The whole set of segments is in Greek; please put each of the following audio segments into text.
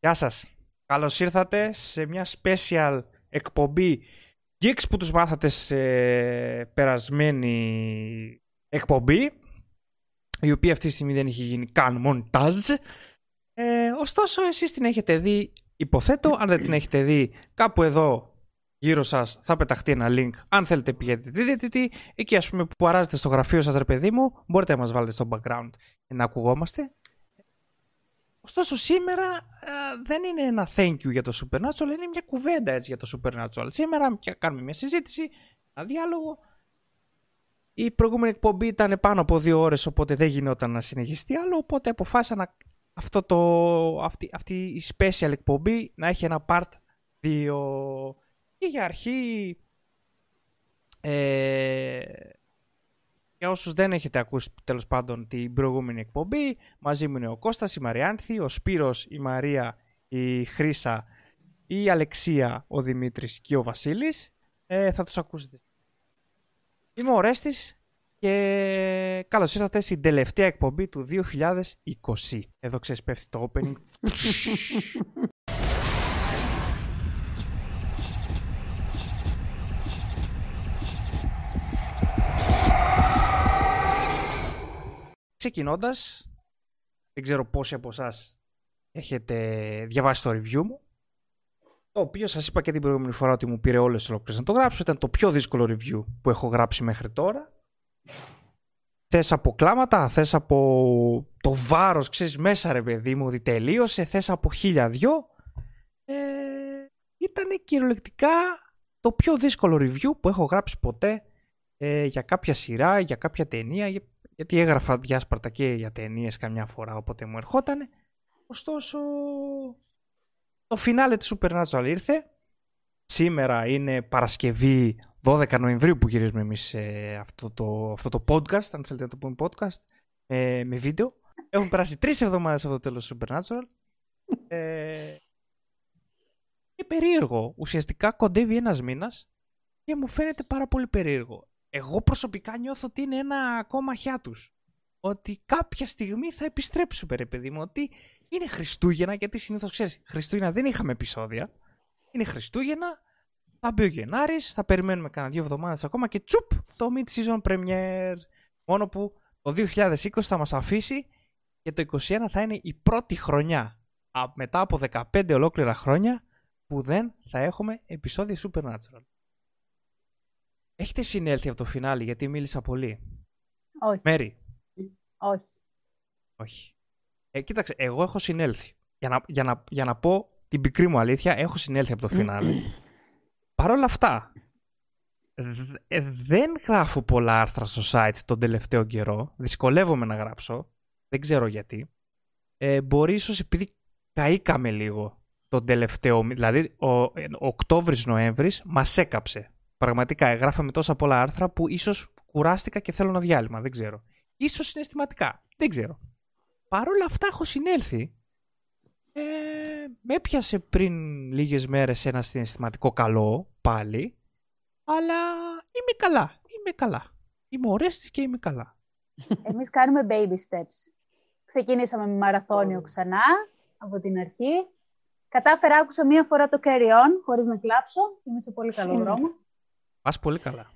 Γεια σας. Καλώς ήρθατε σε μια special εκπομπή Geeks που τους μάθατε σε περασμένη εκπομπή η οποία αυτή τη στιγμή δεν έχει γίνει καν montage. Ε, ωστόσο εσείς την έχετε δει υποθέτω. Αν δεν την έχετε δει κάπου εδώ γύρω σας θα πεταχτεί ένα link. Αν θέλετε πηγαίνετε δείτε τι. Εκεί ας πούμε που αράζετε στο γραφείο σας ρε παιδί μου μπορείτε να μας βάλετε στο background να ακουγόμαστε. Ωστόσο σήμερα ε, δεν είναι ένα thank you για το Supernatural, είναι μια κουβέντα έτσι για το Supernatural. Σήμερα κάνουμε μια συζήτηση, ένα διάλογο. Η προηγούμενη εκπομπή ήταν πάνω από δύο ώρες, οπότε δεν γινόταν να συνεχιστεί άλλο, οπότε αποφάσισα να, αυτό το, αυτή, αυτή η special εκπομπή να έχει ένα part 2. Και για αρχή, ε, για όσους δεν έχετε ακούσει τέλος πάντων την προηγούμενη εκπομπή, μαζί μου είναι ο Κώστας, η Μαριάνθη, ο Σπύρος, η Μαρία, η Χρύσα, η Αλεξία, ο Δημήτρης και ο Βασίλης. Ε, θα τους ακούσετε. Είμαι ο Ρέστης και καλώς ήρθατε στην τελευταία εκπομπή του 2020. Εδώ ξέρεις πέφτει το opening. Ξεκινώντας, δεν ξέρω πόσοι από εσάς έχετε διαβάσει το review μου. Το οποίο σας είπα και την προηγούμενη φορά ότι μου πήρε όλες ολόκληρε να το γράψω. Ήταν το πιο δύσκολο review που έχω γράψει μέχρι τώρα. Θες από κλάματα, θες από το βάρος, ξέρεις μέσα ρε παιδί μου ότι τελείωσε. Θες από χίλια δυο. Ε, ήταν κυριολεκτικά το πιο δύσκολο review που έχω γράψει ποτέ ε, για κάποια σειρά, για κάποια ταινία, γιατί έγραφα διάσπαρτα και για ταινίες καμιά φορά όποτε μου ερχότανε. Ωστόσο, το φινάλε της Supernatural ήρθε. Σήμερα είναι Παρασκευή 12 Νοεμβρίου που γυρίζουμε εμείς αυτό, το, αυτό το podcast, αν θέλετε να το πούμε podcast, ε, με βίντεο. Έχουν περάσει τρεις εβδομάδες από το τέλος του Supernatural. Ε, και περίεργο. Ουσιαστικά κοντεύει ένας μήνας και μου φαίνεται πάρα πολύ περίεργο εγώ προσωπικά νιώθω ότι είναι ένα ακόμα τους. Ότι κάποια στιγμή θα επιστρέψουμε, ρε παιδί μου. Ότι είναι Χριστούγεννα, γιατί συνήθως ξέρεις, Χριστούγεννα δεν είχαμε επεισόδια. Είναι Χριστούγεννα, θα μπει ο Γενάρης, θα περιμένουμε κανένα δύο εβδομάδες ακόμα και τσουπ το mid-season premiere. Μόνο που το 2020 θα μας αφήσει και το 2021 θα είναι η πρώτη χρονιά μετά από 15 ολόκληρα χρόνια που δεν θα έχουμε επεισόδιο Supernatural. Έχετε συνέλθει από το φινάλι γιατί μίλησα πολύ. Όχι. Μέρη. Όχι. Όχι. Ε, κοίταξε, εγώ έχω συνέλθει. Για να, για, να, για να πω την πικρή μου αλήθεια, έχω συνέλθει από το φινάλι. Παρ' όλα αυτά, ε, δεν γράφω πολλά άρθρα στο site τον τελευταίο καιρό. Δυσκολεύομαι να γράψω. Δεν ξέρω γιατί. Ε, μπορεί ίσως επειδή καήκαμε λίγο τον τελευταίο... Δηλαδή, ο, ο Οκτώβρης-Νοέμβρης μας έκαψε Πραγματικά, εγγράφαμε τόσα πολλά άρθρα που ίσως κουράστηκα και θέλω ένα διάλειμμα. Δεν ξέρω. σω συναισθηματικά. Δεν ξέρω. Παρ' όλα αυτά έχω συνέλθει. Ε, με έπιασε πριν λίγες μέρες ένα συναισθηματικό καλό πάλι. Αλλά είμαι καλά. Είμαι καλά. Είμαι ορέστης και είμαι καλά. Εμείς κάνουμε baby steps. Ξεκινήσαμε με μαραθώνιο ξανά από την αρχή. Κατάφερα, άκουσα μία φορά το carry on, χωρίς να κλάψω. Είμαι σε πολύ καλό δρόμο. Πας πολύ καλά.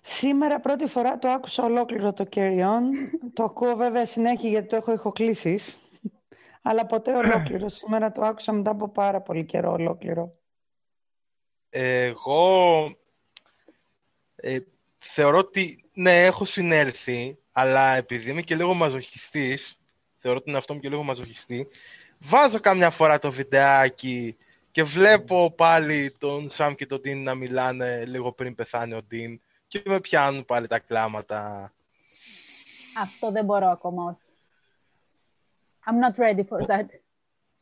Σήμερα πρώτη φορά το άκουσα ολόκληρο το Carry On. το ακούω βέβαια συνέχεια γιατί το έχω ηχοκλήσεις. Αλλά ποτέ ολόκληρο. Σήμερα το άκουσα μετά από πάρα πολύ καιρό ολόκληρο. Εγώ ε, θεωρώ ότι ναι, έχω συνέλθει, αλλά επειδή είμαι και λίγο μαζοχιστής, θεωρώ ότι είναι αυτό μου και λίγο μαζοχιστή, βάζω καμιά φορά το βιντεάκι και βλέπω πάλι τον Σαμ και τον Ντίν να μιλάνε λίγο πριν πεθάνει ο Ντίν και με πιάνουν πάλι τα κλάματα. Αυτό δεν μπορώ ακόμα όχι. I'm not ready for that.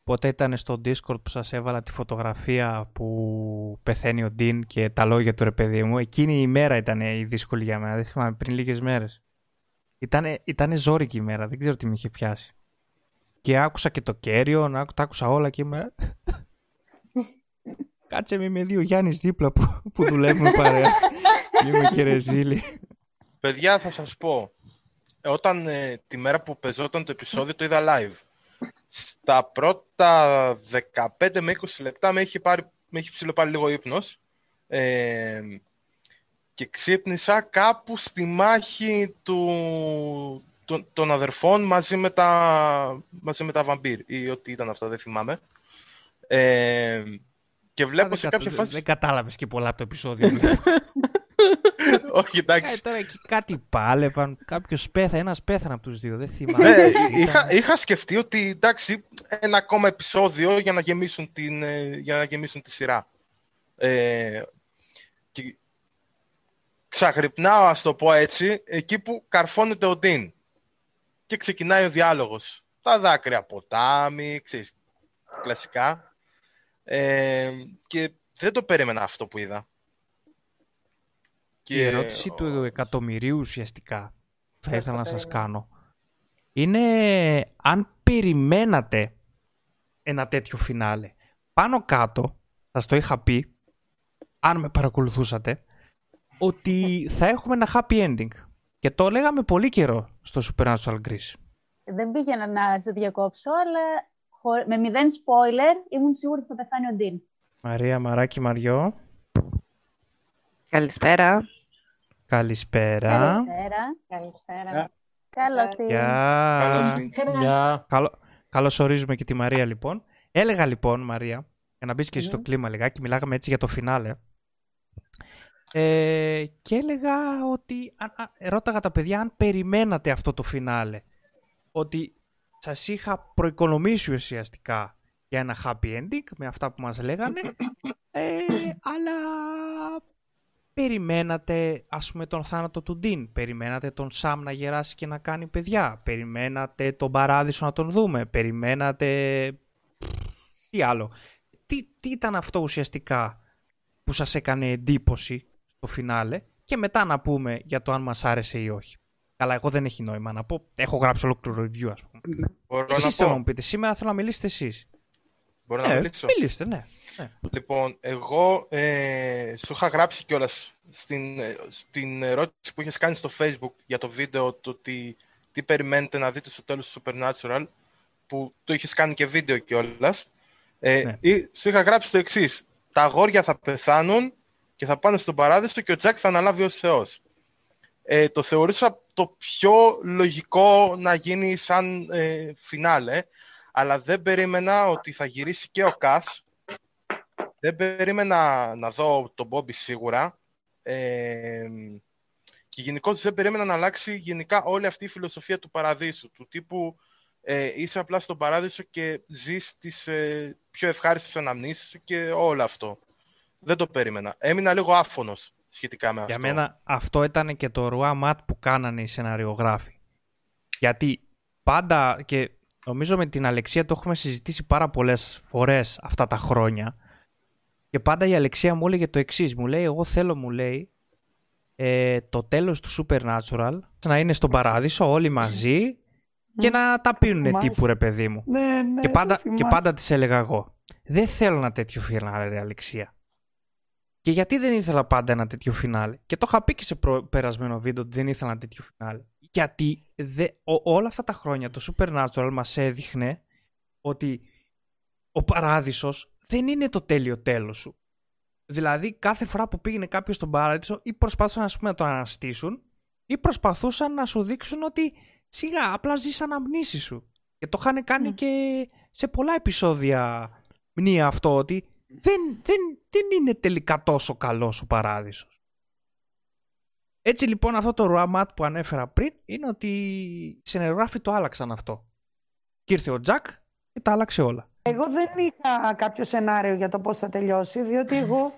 Πότε ήταν στο Discord που σας έβαλα τη φωτογραφία που πεθαίνει ο Ντίν και τα λόγια του ρε παιδί μου. Εκείνη η μέρα ήταν η δύσκολη για μένα. Δεν θυμάμαι πριν λίγες μέρες. Ήτανε, ήτανε ζόρικη η μέρα. Δεν ξέρω τι με είχε πιάσει. Και άκουσα και το κέριο, τα άκουσα όλα και είμαι... Κάτσε με με δύο Γιάννης δίπλα που, που δουλεύουμε παρέα. Είμαι και ρεζίλη. Παιδιά, θα σας πω. Ε, όταν ε, τη μέρα που πεζόταν το επεισόδιο το είδα live. στα πρώτα 15 με 20 λεπτά με έχει, πάρει, με έχει ψηλοπάρει λίγο ύπνος ε, και ξύπνησα κάπου στη μάχη του, των, των αδερφών μαζί με τα, μαζί με τα βαμπύρ ή ό,τι ήταν αυτό, δεν θυμάμαι. Ε, και βλέπω δεν σε κατα- κάποια φάση... Δεν κατάλαβες και πολλά από το επεισόδιο. δηλαδή. Όχι, Ε, εντάξει. τώρα εκεί κάτι πάλευαν, κάποιος πέθανε, ένας πέθανε από τους δύο, δεν θυμάμαι. Ναι, Ήταν- είχα, είχα σκεφτεί ότι εντάξει, ένα ακόμα επεισόδιο για να γεμίσουν, την, ε, για να γεμίσουν τη σειρά. Ε, και ξαγρυπνάω, ας το πω έτσι, εκεί που καρφώνεται ο Ντίν. Και ξεκινάει ο διάλογος. Τα δάκρυα ποτάμι, ξέρεις, κλασικά. Ε, και δεν το περίμενα αυτό που είδα. Η ερώτηση του εκατομμυρίου ουσιαστικά θα ήθελα να σας κάνω είναι αν περιμένατε ένα τέτοιο φινάλε. Πάνω κάτω, σας το είχα πει, αν με παρακολουθούσατε, ότι θα έχουμε ένα happy ending. Και το λέγαμε πολύ καιρό στο Supernatural Greece. Δεν πήγαινα να σε διακόψω, αλλά χω- με μηδέν spoiler ήμουν σίγουρη ότι θα πεθάνει ο Ντίν. Μαρία Μαράκη Μαριό, Καλησπέρα. καλησπέρα. Καλησπέρα. Καλησπέρα. Καλώς την. Καλώς Γεια. την- Γεια. Καλώ, καλώς ορίζουμε και τη Μαρία λοιπόν. Έλεγα λοιπόν Μαρία, για να μπεις και εσύ στο κλίμα λιγάκι, μιλάγαμε έτσι για το φινάλε. Ε, και έλεγα ότι, αν, αν- ρώταγα τα παιδιά αν περιμένατε αυτό το φινάλε. Ότι σας είχα προοικονομήσει ουσιαστικά για ένα happy ending με αυτά που μας λέγανε. Ε, αλλά περιμένατε ας πούμε τον θάνατο του Ντίν, περιμένατε τον Σαμ να γεράσει και να κάνει παιδιά, περιμένατε τον Παράδεισο να τον δούμε, περιμένατε... Τι άλλο. Τι, τι ήταν αυτό ουσιαστικά που σας έκανε εντύπωση στο φινάλε; Και μετά να πούμε για το αν μας άρεσε ή όχι. Καλά, εγώ δεν έχει νόημα να πω. Έχω γράψει ολόκληρο review, ας πούμε. Μπορώ Εσείς να θέλω να πω. μου πείτε. Σήμερα θέλω να μιλήσετε εσείς. Μπορώ να Ε, μιλήσω; μιλήστε, ναι. ναι. Λοιπόν, εγώ ε, σου είχα γράψει κιόλας στην, ε, στην ερώτηση που είχες κάνει στο facebook για το βίντεο το τι, τι περιμένετε να δείτε στο τέλος του Supernatural που το είχες κάνει και βίντεο κιόλας. Ε, Ναι. ή- Σου είχα γράψει το εξής. Τα αγόρια θα πεθάνουν και θα πάνε στον παράδεισο και ο Τζακ θα αναλάβει ως Θεός. Ε, το θεωρούσα το πιο λογικό να γίνει σαν ε, φινάλε, αλλά δεν περίμενα ότι θα γυρίσει και ο Κας δεν περίμενα να δω τον Μπόμπι σίγουρα. Ε, και γενικώ δεν περίμενα να αλλάξει γενικά όλη αυτή η φιλοσοφία του παραδείσου. Του τύπου ε, είσαι απλά στον παράδεισο και ζεις τις ε, πιο ευχάριστες αναμνήσεις σου και όλο αυτό. Δεν το περίμενα. Έμεινα λίγο άφωνος σχετικά με Για αυτό. μένα αυτό ήταν και το ρουά ματ που κάνανε οι σεναριογράφοι. Γιατί πάντα και νομίζω με την Αλεξία το έχουμε συζητήσει πάρα πολλές φορές αυτά τα χρόνια και πάντα η Αλεξία μου έλεγε το εξής. Μου λέει, εγώ θέλω, μου λέει, ε, το τέλος του Supernatural να είναι στον παράδεισο όλοι μαζί και να τα πίνουνε Θυμάσαι. τύπου ρε παιδί μου. Ναι, ναι, και, πάντα, το και θυμάσαι. πάντα της έλεγα εγώ. Δεν θέλω ένα τέτοιο φινάλε, ρε Αλεξία. Και γιατί δεν ήθελα πάντα ένα τέτοιο φινάλε. Και το είχα πει και σε προ- περασμένο βίντεο ότι δεν ήθελα ένα τέτοιο φινάλε. Γιατί δε, ο- όλα αυτά τα χρόνια το Supernatural μας έδειχνε ότι ο παράδεισος δεν είναι το τέλειο τέλος σου. Δηλαδή κάθε φορά που πήγαινε κάποιος στον παράδεισο ή προσπάθησαν ας πούμε, να το αναστήσουν ή προσπαθούσαν να σου δείξουν ότι σιγά απλά ζεις αναμνήσεις σου. Και το είχαν κάνει και σε πολλά επεισόδια μνήα αυτό ότι δεν, δεν, δεν είναι τελικά τόσο καλός ο παράδεισος. Έτσι λοιπόν αυτό το ροαμάτ που ανέφερα πριν είναι ότι οι σενεργράφοι το άλλαξαν αυτό. Και ήρθε ο Τζακ και τα άλλαξε όλα. Εγώ δεν είχα κάποιο σενάριο για το πώς θα τελειώσει, διότι εγώ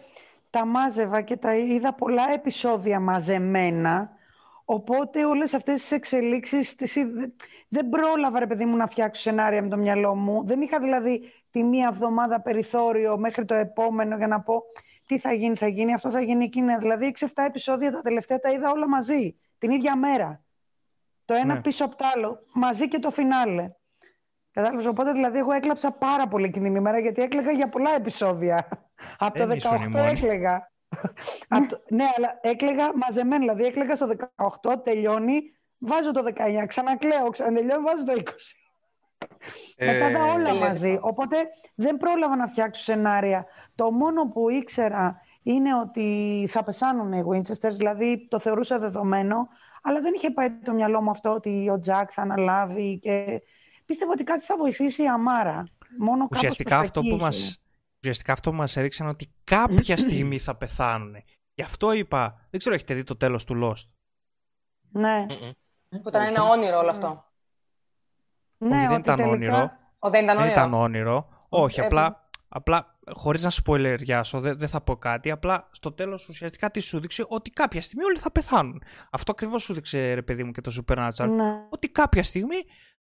τα μάζευα και τα είδα πολλά επεισόδια μαζεμένα, οπότε όλες αυτές τις εξελίξεις τις είδε- δεν πρόλαβα, ρε παιδί μου, να φτιάξω σενάρια με το μυαλό μου. Δεν είχα δηλαδή τη μία εβδομάδα περιθώριο μέχρι το επόμενο για να πω τι θα γίνει, θα γίνει, αυτό θα γίνει εκείνη. Δηλαδή 6-7 επεισόδια τα τελευταία τα είδα όλα μαζί, την ίδια μέρα. Το ένα Ναι. πίσω από το άλλο, μαζί και το φινάλε. Κατάλαβες, οπότε δηλαδή εγώ έκλαψα πάρα πολύ εκείνη την ημέρα γιατί έκλαιγα για πολλά επεισόδια. Από το Δεν ήσουν η 18 μόνη. έκλαιγα. Από το- Ναι, αλλά έκλαιγα μαζεμένα. Δηλαδή έκλαιγα στο 18, τελειώνει, βάζω το 19, ξανακλαίω, ξανατελειώνει, βάζω το 20. Μετά τα Ε, όλα Τελείω. μαζί. Οπότε δεν πρόλαβα να φτιάξω σενάρια. Το μόνο που ήξερα είναι ότι θα πεθάνουν οι Winchesters, δηλαδή το θεωρούσα δεδομένο, αλλά δεν είχε πάει το μυαλό μου αυτό ότι ο Τζακ θα αναλάβει και πίστευα ότι κάτι θα βοηθήσει η Αμάρα. Μόνο κάπως Ουσιαστικά προς τα αυτό, εκεί που είχε. μας, ουσιαστικά αυτό που μας έδειξαν ότι κάποια στιγμή θα πεθάνουν. Γι' αυτό είπα, δεν ξέρω έχετε δει το τέλος του Lost; Ναι, μμμ. Που ήταν ένα όνειρο όλο αυτό. ναι, Όχι, δεν ότι ήταν τελικά- όνειρο. Ο, δεν ήταν Δεν όνειρο. ήταν όνειρο. Όχι, Ε, απλά, απλά χωρίς να σποιλεριάσω, δεν, δεν θα πω κάτι. Απλά στο τέλος ουσιαστικά τι σου δείξε ότι κάποια στιγμή όλοι θα πεθάνουν. Αυτό ακριβώς σου δείξε ρε παιδί μου και το Supernatural. Ναι. Ότι κάποια στιγμή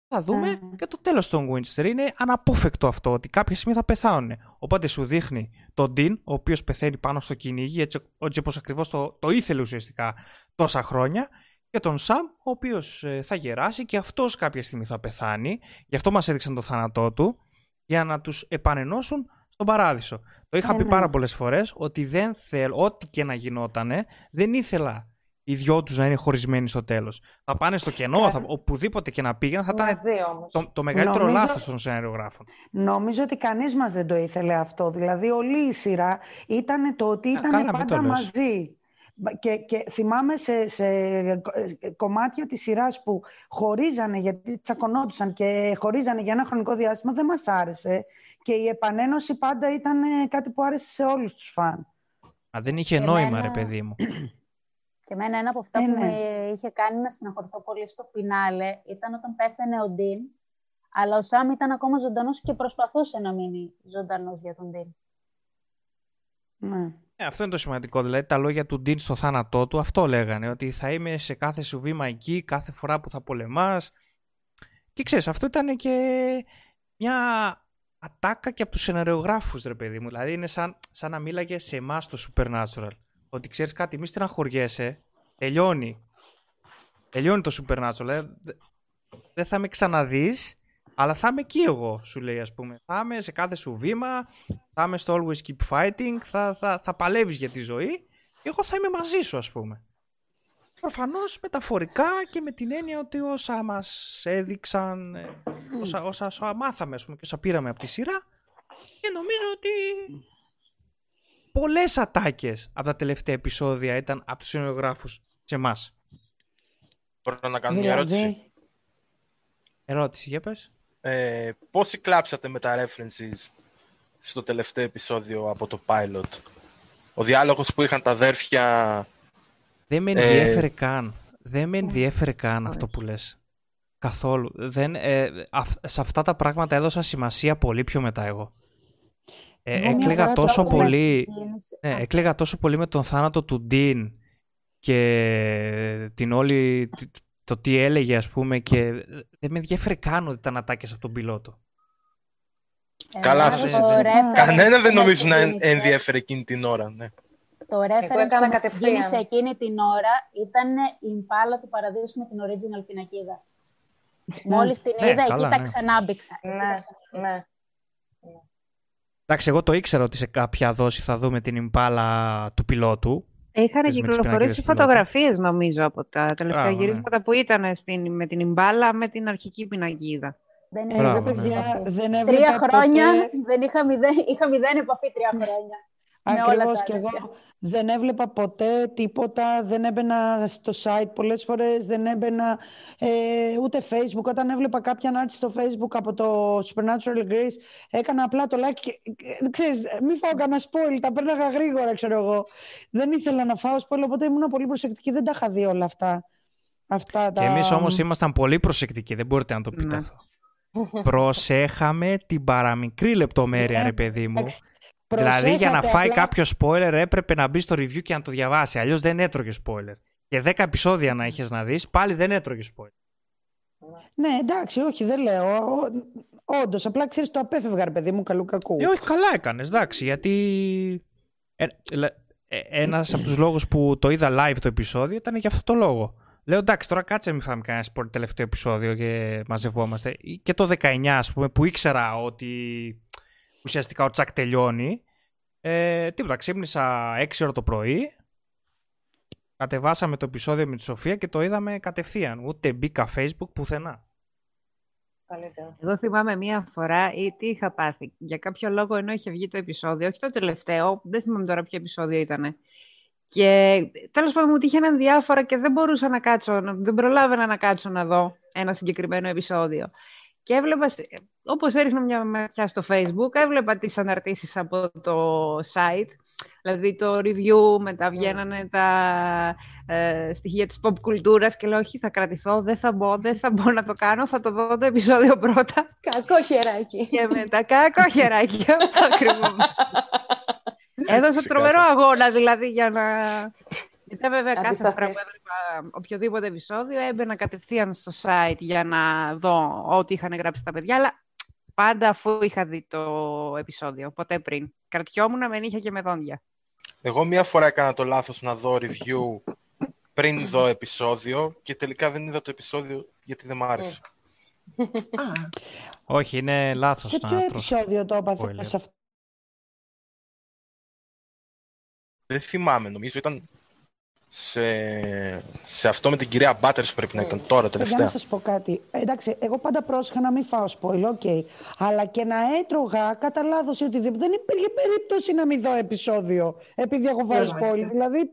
θα δούμε Mm. και το τέλος των Winchester. Είναι αναπόφευκτο αυτό ότι κάποια στιγμή θα πεθάνουν. Οπότε σου δείχνει τον Dean, ο οποίος πεθαίνει πάνω στο κυνήγι, έτσι, έτσι όπως ακριβώς το, το ήθελε ουσιαστικά τόσα χρόνια. Και τον Σαμ, ο οποίος ε, θα γεράσει και αυτός κάποια στιγμή θα πεθάνει. Γι' αυτό μας έδειξαν το θάνατό του, για να τους επανενώσουν στον παράδεισο. Το είχα Ε, πει ναι. πάρα πολλές φορές ότι δεν θέλω, ό,τι και να γινότανε, δεν ήθελα οι δυο τους να είναι χωρισμένοι στο τέλος. Θα πάνε στο κενό, Ε. θα, οπουδήποτε και να πήγαιναν, θα ήταν Μαζί όμως. το, το μεγαλύτερο Νομίζω- λάθος των σενάριογράφων. Νομίζω ότι κανείς μας δεν το ήθελε αυτό. Δηλαδή όλη η σειρά ήταν το ότι καλά, ήταν μην το πάντα λες. μαζί. Και, και θυμάμαι σε, σε κομμάτια της σειράς που χωρίζανε γιατί τσακωνόντουσαν και χωρίζανε για ένα χρονικό διάστημα δεν μας άρεσε. Και η επανένωση πάντα ήταν ε, κάτι που άρεσε σε όλους τους φαν. Μα δεν είχε Εμένα- νόημα, ρε παιδί μου. Και εμένα ένα από αυτά Ε, που ναι. με είχε κάνει να στεναχωρηθώ πολύ στο φινάλε ήταν όταν πέθανε ο Ντίν, αλλά ο Σάμ ήταν ακόμα ζωντανός και προσπαθούσε να μείνει ζωντανός για τον Ντίν. Ναι. Ε, αυτό είναι το σημαντικό. Δηλαδή, τα λόγια του Ντίν στο θάνατό του, αυτό λέγανε. Ότι θα είμαι σε κάθε σου βήμα εκεί, κάθε φορά που θα πολεμάς. Και ξέρεις, αυτό ήταν και μια ατάκα και από τους σεναριογράφους, ρε παιδί μου. Δηλαδή, είναι σαν, σαν να μίλαγε σε εμάς το Supernatural. Ότι ξέρεις κάτι, μη στεναχωριέσαι, τελειώνει. Τελειώνει το Supernatural. ε. Δε- Δεν θα με ξαναδείς, αλλά θα είμαι εκεί εγώ, σου λέει, ας πούμε. Θα είμαι σε κάθε σου βήμα, θα είμαι στο Always Keep Fighting, θα, θα, θα παλεύεις για τη ζωή και εγώ θα είμαι μαζί σου ας πούμε. Προφανώς μεταφορικά και με την έννοια ότι όσα μας έδειξαν, ε, όσα, όσα, όσα μάθαμε ας πούμε, και όσα πήραμε από τη σειρά και νομίζω ότι πολλές ατάκες από τα τελευταία επεισόδια ήταν από τους σcenογράφους σε εμάς. Μπορώ να κάνω μια ερώτηση. Δηλαδή, Ερώτηση, για πες. Ε, πόσοι κλάψατε με τα references στο τελευταίο επεισόδιο από το pilot; Ο διάλογος που είχαν τα αδέρφια... Δεν με Ε, ενδιέφερε καν. Δεν με ενδιέφερε καν αυτό που λες. Καθόλου. Δεν, ε, αυ- σε αυτά τα πράγματα έδωσα σημασία πολύ πιο μετά εγώ. Ε, Εγώ μια έκλαιγα φορά τόσο το πολύ... Κίνηση. Ναι, Α, έκλαιγα τόσο πολύ με τον θάνατο του Ντίν και την όλη... τ- το τι έλεγε ας πούμε και δεν με ενδιέφερε καν ότι ήταν ατάκες από τον πιλότο. Καλά, εμένα σε- το δεν- reference Κανένα δεν που νομίζω να συγκίνησε- ενδιαφέρει εκείνη την ώρα. Ναι. Το reference έκανα που με κατευθείαν. συγκίνησε εκείνη την ώρα ήταν η μπάλα του παραδείσου με την original πινακίδα. Μόλις την Ναι, είδα, καλά, εκεί τα ναι. ξανάμπηξα. Εκεί τα Ναι, ξανάμπηξα. ναι. Εντάξει, εγώ το ήξερα ότι σε κάποια δόση θα δούμε την ιμπάλα του πιλότου. Είχαν Πες με τις πινακίδες κυκλοφορήσει του πιλότου. φωτογραφίες νομίζω από τα τελευταία Μπράβο, ναι. γυρίσματα που ήταν στην, με την Ιμπάλα με την αρχική πινακίδα. Δεν Ε, είχα Μπράβο, ρε ναι. παιδιά, επαφή. δεν έβλεπα Τρία χρόνια ποτέ- δεν είχα μηδέν, είχα μηδέν επαφή τρία χρόνια. με όλα Ακριβώς τα και αδέρφια. εγώ δεν έβλεπα ποτέ τίποτα, δεν έμπαινα στο site πολλές φορές, δεν έμπαινα ε, ούτε facebook. Όταν έβλεπα κάποια να έρθει στο facebook από το Supernatural Grace, έκανα απλά το like και ε, ξέρεις, μη φάω κανένα spoil, τα πέρναγα γρήγορα ξέρω εγώ. Δεν ήθελα να φάω spoil, οπότε ήμουν πολύ προσεκτική, δεν τα είχα δει όλα αυτά. αυτά τα... Και εμείς όμως ήμασταν πολύ προσεκτικοί, δεν μπορείτε να το πείτε Ναι. αυτό. Προσέχαμε την παραμικρή λεπτομέρεια, Ναι, ρε παιδί μου. Εντάξει, Δηλαδή για να προσέχατε φάει απλά- κάποιο spoiler έπρεπε να μπει στο review και να το διαβάσει. Αλλιώς δεν έτρωγε spoiler. Και 10 επεισόδια να είχες να δεις, πάλι δεν έτρωγε spoiler. Ναι, εντάξει, όχι, δεν λέω. Όντως, απλά ξέρεις, το απέφευγα, ρε παιδί μου, καλού κακού. Ε, όχι, καλά έκανες, εντάξει, γιατί. Ε, Ένας από τους λόγους που το είδα live το επεισόδιο ήταν για αυτό το λόγο. Λέω εντάξει, τώρα κάτσε μην φάμε κανένα spoiler τελευταίο επεισόδιο και μαζευόμαστε. Και το 19, ας πούμε, που ήξερα ότι ουσιαστικά ο Τσακ τελειώνει. Ε, τίποτα, ξύπνησα 6 ώρα το πρωί. Κατεβάσαμε το επεισόδιο με τη Σοφία και το είδαμε κατευθείαν. Ούτε μπήκα Facebook πουθενά. Καλύτερα. Εγώ θυμάμαι μία φορά ή τι είχα πάθει. Για κάποιο λόγο, ενώ είχε βγει το επεισόδιο, όχι το τελευταίο, δεν θυμάμαι τώρα ποιο επεισόδιο ήταν. Και τέλος πάντων μου τύχαιναν διάφορα και δεν μπορούσα να κάτσω, να- δεν προλάβαινα να κάτσω να δω ένα συγκεκριμένο επεισόδιο. Και έβλεπα, σε- όπως έριχνα μια ματιά στο facebook, έβλεπα τις αναρτήσεις από το site, δηλαδή το review, μετά βγαίνανε τα ε, στοιχεία της pop κουλτούρας και λέω, όχι, θα κρατηθώ, δεν θα μπω, δεν θα μπω να το κάνω, θα το δω το επεισόδιο πρώτα Κακό χεράκι. και μετά κακό χεράκι, αυτό ακριβώς. Έδωσα Ξεκάθαρα. τρομερό αγώνα δηλαδή για να... Μετά βέβαια κάθε Αντισταθείς. φορά που έβλεπα οποιοδήποτε επεισόδιο έμπαινα κατευθείαν στο site για να δω ό,τι είχαν γράψει τα παιδιά, αλλά πάντα αφού είχα δει το επεισόδιο, ποτέ πριν. Κρατιόμουν με νύχια και με δόντια. Εγώ μία φορά έκανα το λάθος να δω review πριν δω επεισόδιο και τελικά δεν είδα το επεισόδιο γιατί δεν μ' άρεσε. Α, Όχι, είναι λάθος Σε ποιο να τρως. επεισόδιο το spoiler. έπαθες αυτό; Δεν θυμάμαι, νομίζω ήταν σε, σε αυτό με την κυρία Μπάτερς πρέπει να ήταν τώρα Για να τελευταία. σας πω κάτι. Ε, Εντάξει, εγώ πάντα πρόσεχα να μην φάω spoil, ok. Αλλά και να έτρωγα κατά λάθος ή οτιδήποτε. Δεν υπήρχε περίπτωση να μην δω επεισόδιο επειδή έχω φάει spoil. Πραγματικά. Δηλαδή,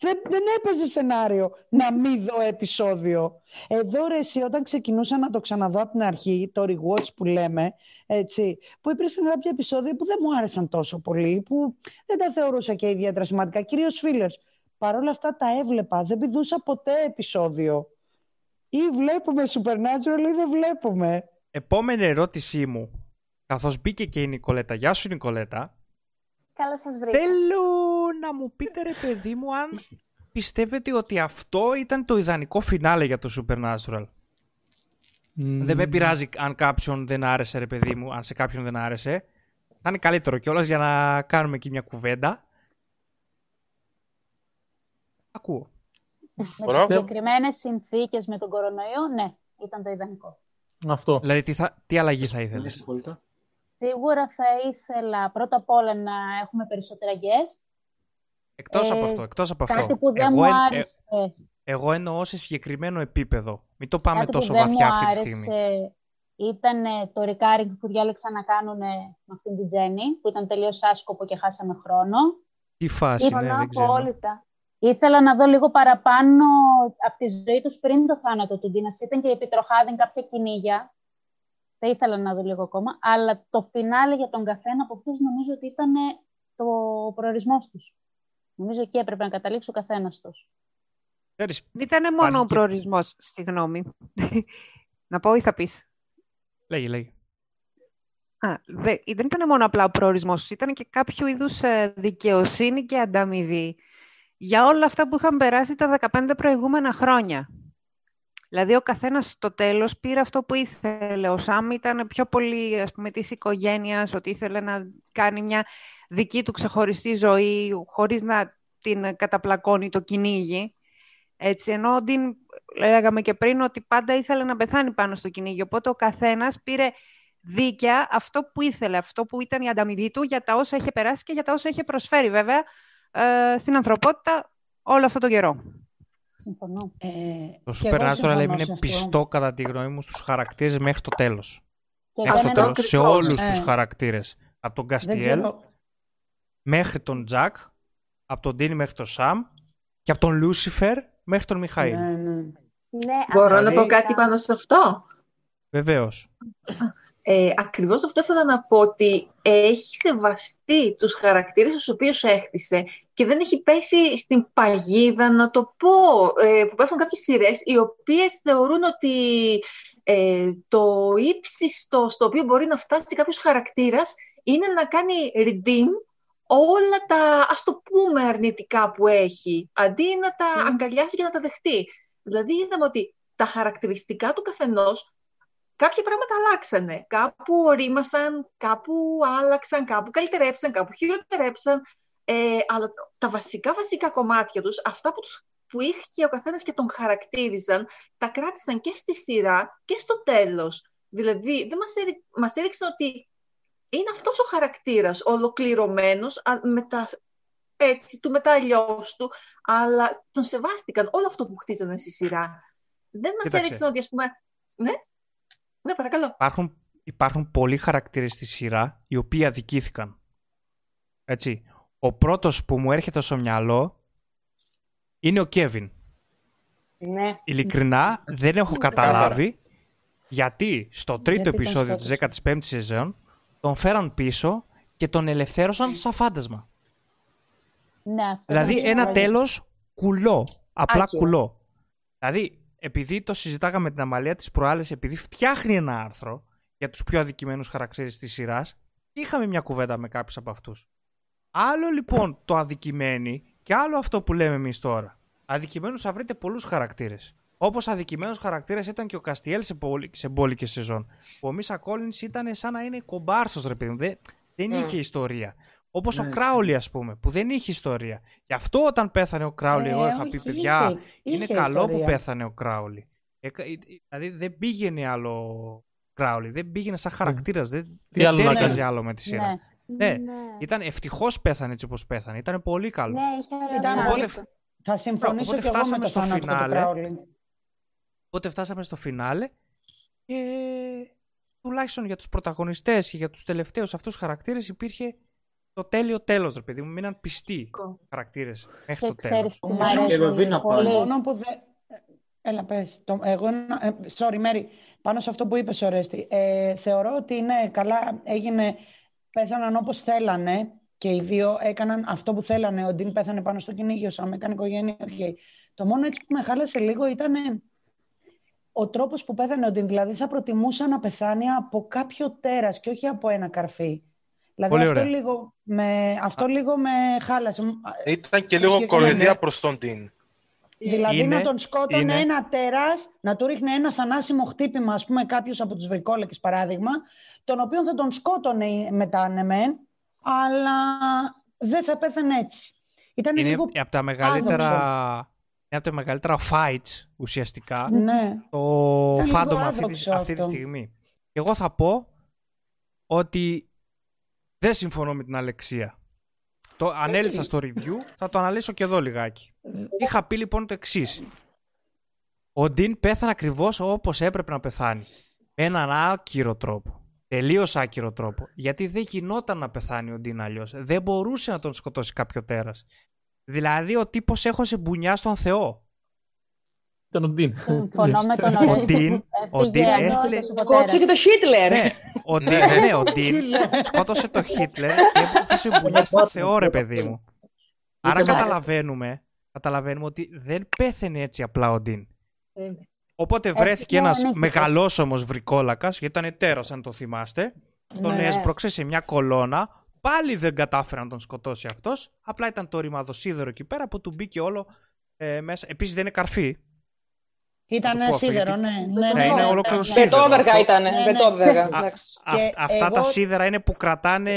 δεν, δεν έπαιζε σενάριο να μην δω επεισόδιο. Εδώ ρε συ, όταν ξεκινούσα να το ξαναδώ από την αρχή, το rewatch που λέμε, έτσι, που υπήρξαν κάποια επεισόδια που δεν μου άρεσαν τόσο πολύ, που δεν τα θεωρούσα και ιδιαίτερα σημαντικά, κυρίως fillers. Παρ' όλα αυτά τα έβλεπα, δεν πηδούσα ποτέ επεισόδιο. Ή βλέπουμε Supernatural ή δεν βλέπουμε. Επόμενη ερώτησή μου, καθώς μπήκε και η Νικολέτα. Γεια σου Νικολέτα. Καλά σας βρήκα. Θέλω να μου πείτε ρε παιδί μου αν πιστεύετε ότι αυτό ήταν το ιδανικό φινάλε για το Supernatural. Δεν με πειράζει αν κάποιον δεν άρεσε ρε παιδί μου, αν σε κάποιον δεν άρεσε. Θα είναι καλύτερο κιόλας για να κάνουμε εκεί μια κουβέντα. Ακούω. Με Ωραία. τις συγκεκριμένες συνθήκες με τον κορονοϊό, ναι, ήταν το ιδανικό. Αυτό. Δηλαδή τι, θα, τι αλλαγή θα ναι, ήθελες. συγχωρείτε. Σίγουρα θα ήθελα πρώτα απ' όλα να έχουμε περισσότερα guest. Εκτός από Ε, αυτό, εκτός από αυτό. Κάτι που δεν εγώ, μου εν- ε, άρεσε. εγώ εννοώ σε συγκεκριμένο επίπεδο. Μην το πάμε κάτι τόσο που δεν βαθιά μου αυτή τη άρεσε στιγμή. ήταν ε, το recurring που διάλεξαν να κάνουν με αυτήν την Τζέννη, που ήταν τελείως άσκοπο και χάσαμε χρόνο. Τι φάση, ναι, Συμφωνώ δεν ξέρω. απόλυτα. Ήθελα να δω λίγο παραπάνω από τη ζωή τους πριν το θάνατο του Ντίνας. Ήταν και η επιτροχάδιν κάποια κυνήγια. Θα ήθελα να δω λίγο ακόμα. Αλλά το φινάλε για τον καθένα από αυτούς νομίζω ότι ήταν ε, το προορισμός τους. Νομίζω εκεί έπρεπε να καταλήξει ο καθένας τους. Ξέρεις, Δεν ήταν μόνο Πάλι ο και- προορισμός, συγγνώμη. να πω ή θα πεις; λέγει, λέγει. Α, δε, δεν ήταν μόνο απλά ο προορισμός, ήταν και κάποιο είδους ε, δικαιοσύνη και ανταμοιβή για όλα αυτά που είχαν περάσει τα 15 προηγούμενα χρόνια. Δηλαδή ο καθένας στο τέλος πήρε αυτό που ήθελε. Ο Σάμ ήταν πιο πολύ ας πούμε, της οικογένειας, ότι ήθελε να κάνει μια δική του ξεχωριστή ζωή χωρίς να την καταπλακώνει το κυνήγι. Έτσι, ενώ ο Ντίν, λέγαμε και πριν, ότι πάντα ήθελε να πεθάνει πάνω στο κυνήγι. Οπότε ο καθένας πήρε δίκαια αυτό που ήθελε, αυτό που ήταν η ανταμοιβή του για τα όσα είχε περάσει και για τα όσα είχε προσφέρει βέβαια ε, στην ανθρωπότητα όλο αυτόν τον καιρό. Συμφωνώ. Ε, Το και εγώ Supernatural συμφωνώ έμεινε σε αυτό. πιστό κατά τη γνώμη μου στους χαρακτήρες μέχρι το τέλος. Και Μέχρι το ήταν ένα- τέλος, σε ακριβώς. όλους τους Ε. χαρακτήρες. Από τον δεν Καστιέλ ξέρω. μέχρι τον Τζακ, από τον Ντίνι μέχρι τον Σαμ και από τον Λούσιφερ μέχρι τον Μιχαήλ. Ναι, ναι. Ναι, Μπορώ αυτό να πω ήταν. κάτι πάνω σε αυτό; Βεβαίως. Ε, ακριβώς αυτό ήθελα να πω ότι έχει σεβαστεί τους χαρακτήρες τους οποίους έκτισε και δεν έχει πέσει στην παγίδα, να το πω, ε, που πέφτουν κάποιες σειρές οι οποίες θεωρούν ότι ε, το ύψιστο στο οποίο μπορεί να φτάσει κάποιος χαρακτήρας είναι να κάνει redeem όλα τα, ας το πούμε, αρνητικά που έχει, αντί να τα αγκαλιάσει και να τα δεχτεί. Δηλαδή είδαμε ότι τα χαρακτηριστικά του καθενός κάποια πράγματα αλλάξανε. Κάπου ορίμασαν, κάπου άλλαξαν, κάπου καλυτερέψαν, κάπου χειροτερέψαν. Ε, αλλά τα βασικά βασικά κομμάτια τους, αυτά που, τους, που είχε ο καθένας και τον χαρακτήριζαν, τα κράτησαν και στη σειρά και στο τέλος. Δηλαδή, δεν μας, έδει, μας έδειξαν ότι είναι αυτός ο χαρακτήρας, ολοκληρωμένος, α, με τα, έτσι, του μετά αλλιώς του, αλλά τον σεβάστηκαν όλο αυτό που χτίζανε στη σειρά. Δεν μας Κοίταξε. έδειξαν ότι, ας πούμε, ναι. Ναι, παρακαλώ. υπάρχουν, υπάρχουν πολλοί χαρακτήρες στη σειρά οι οποίοι αδικήθηκαν. Έτσι. Ο πρώτος που μου έρχεται στο μυαλό είναι ο Κέβιν. Ναι. Ειλικρινά δεν έχω καταλάβει γιατί στο τρίτο Γιατί τον επεισόδιο της σκότωσαν. 15ης σεζόν τον φέραν πίσω και τον ελευθέρωσαν σαν φάντασμα. Ναι, αυτό Δηλαδή είναι ένα τραγικό. τέλος κουλό. Απλά Άκυρο. κουλό. Δηλαδή, επειδή το συζητάγαμε με την Αμαλία της προάλλες, επειδή φτιάχνει ένα άρθρο για τους πιο αδικημένους χαρακτήρες της σειράς, είχαμε μια κουβέντα με κάποιους από αυτούς. Άλλο λοιπόν το αδικημένοι και άλλο αυτό που λέμε εμείς τώρα. Αδικημένους θα βρείτε πολλούς χαρακτήρες. Όπως αδικημένος χαρακτήρας ήταν και ο Καστιέλ σε, πόλη, σε μπόλικε σεζόν. Που ο Μίσα Κόλλινς ήταν σαν να είναι κομπάρσος ρε παιδί μου. Δεν, δεν είχε ιστορία. Όπως ο Ναι. Κράουλι ας πούμε που δεν είχε ιστορία. Γι' αυτό όταν πέθανε ο Κράουλι Ε, εγώ είχα όχι, πει παιδιά είχε- είναι είχε καλό που ιστορία. πέθανε ο Κράουλι. Ε, κα- ε, ε, δηλαδή δεν πήγαινε άλλο Κράουλι. Δεν πήγαινε σαν χαρακτήρας. Δεν, Τι δεν άλλο να τέριαζε κάνει. άλλο με τη σειρά. Ναι. Ναι. Ήταν ευτυχώς πέθανε έτσι όπως πέθανε. Ήταν πολύ καλό. Ναι, είχε Ήταν ωραία Οπότε, πράγματα. Θα συμφωνήσω Οπότε και εγώ με φτάσαμε το στο θάνατο του φινάλε. Κράουλι. οπότε φτάσαμε στο φινάλε και τουλάχιστον για τους πρωταγωνιστές και για τους τελευταίους αυτούς χαρακτήρες υπήρχε το τέλειο τέλος, ρε παιδί μου. Μείναν πιστοί χαρακτήρες μέχρι Και το τέλος. ξέρεις τι μ' Όμως αρέσει και εδώ δεν πολύ. Το μόνο που δεν... Έλα, πες. Το... Εγώ, να- ε, sorry, Μέρη, πάνω σε αυτό που είπες, Ορέστη. Ε, θεωρώ ότι είναι καλά, έγινε, πέθαναν όπως θέλανε και οι δύο έκαναν αυτό που θέλανε. Ο Ντίν πέθανε πάνω στο κυνήγι, ο Σαμ έκανε οικογένεια. οκ. Το μόνο έτσι που με χάλασε λίγο ήταν ο τρόπος που πέθανε ο Ντίν. Δηλαδή θα προτιμούσα να πεθάνει από κάποιο τέρας και όχι από ένα καρφί. Δηλαδή Πολύ αυτό ωραία. λίγο, με, αυτό λίγο με χάλασε. Ήταν και Το λίγο συγκεκριμένο- κοροϊδία προς τον Ντίν. Δηλαδή Είναι- να τον σκότωνε είναι- ένα τέρας, να του ρίχνει ένα θανάσιμο χτύπημα, ας πούμε κάποιος από τους βρικόλακες παράδειγμα, τον οποίο θα τον σκότωνε μετά ναι μεν, αλλά δεν θα πέθανε έτσι. Ήταν Είναι λίγο... από τα μεγαλύτερα, είναι από τα μεγαλύτερα fights ουσιαστικά Ναι. το λίγο φάντομα αυτή, τη- άδοξο αυτή τη αυτό. στιγμή. Και εγώ θα πω ότι δεν συμφωνώ με την Αλεξία. Το ανέλησα στο review, θα το αναλύσω και εδώ λιγάκι. Είχα πει λοιπόν το εξής. Ο Ντίν πέθανε ακριβώς όπως έπρεπε να πεθάνει. Με έναν άκυρο τρόπο. Τελείως άκυρο τρόπο. Γιατί δεν γινόταν να πεθάνει ο Ντίν αλλιώς. Δεν μπορούσε να τον σκοτώσει κάποιο τέρας. Δηλαδή ο τύπος έχωσε μπουνιά στον Θεό. Ήταν ο Ντίν. Συμφωνώ με τον Ο Ορέστη Ντίν- που ο Ντίν έφυγε έστειλε- ανώτατος ο Σκότωσε και πατέρας. το Χίτλερ. ναι, ο Ντίν, ναι, ναι, ο Ντίν σκότωσε το Χίτλερ και έπαιξε μπουνιές στον Θεό, ρε παιδί μου. Άρα Είτε μας- καταλαβαίνουμε, καταλαβαίνουμε ότι δεν πέθανε έτσι απλά ο Ντίν. Ε, Οπότε Έφυγε βρέθηκε ο ένας ανίκητος. μεγαλόσωμο βρικόλακας, γιατί ήταν τέρα, αν το θυμάστε. Τον Ναι. έσπρωξε σε μια κολόνα. Πάλι δεν κατάφερε να τον σκοτώσει αυτός. Απλά ήταν το ρημαδοσίδερο εκεί πέρα που του μπήκε όλο ε, μέσα. Επίσης δεν είναι καρφί. Ήταν σίδερο, ναι, ναι. Ναι, ναι, είναι ολόκληρο ναι, ναι. σίδερο. Πετόβεργα ήταν. Αυτά τα σίδερα είναι που κρατάνε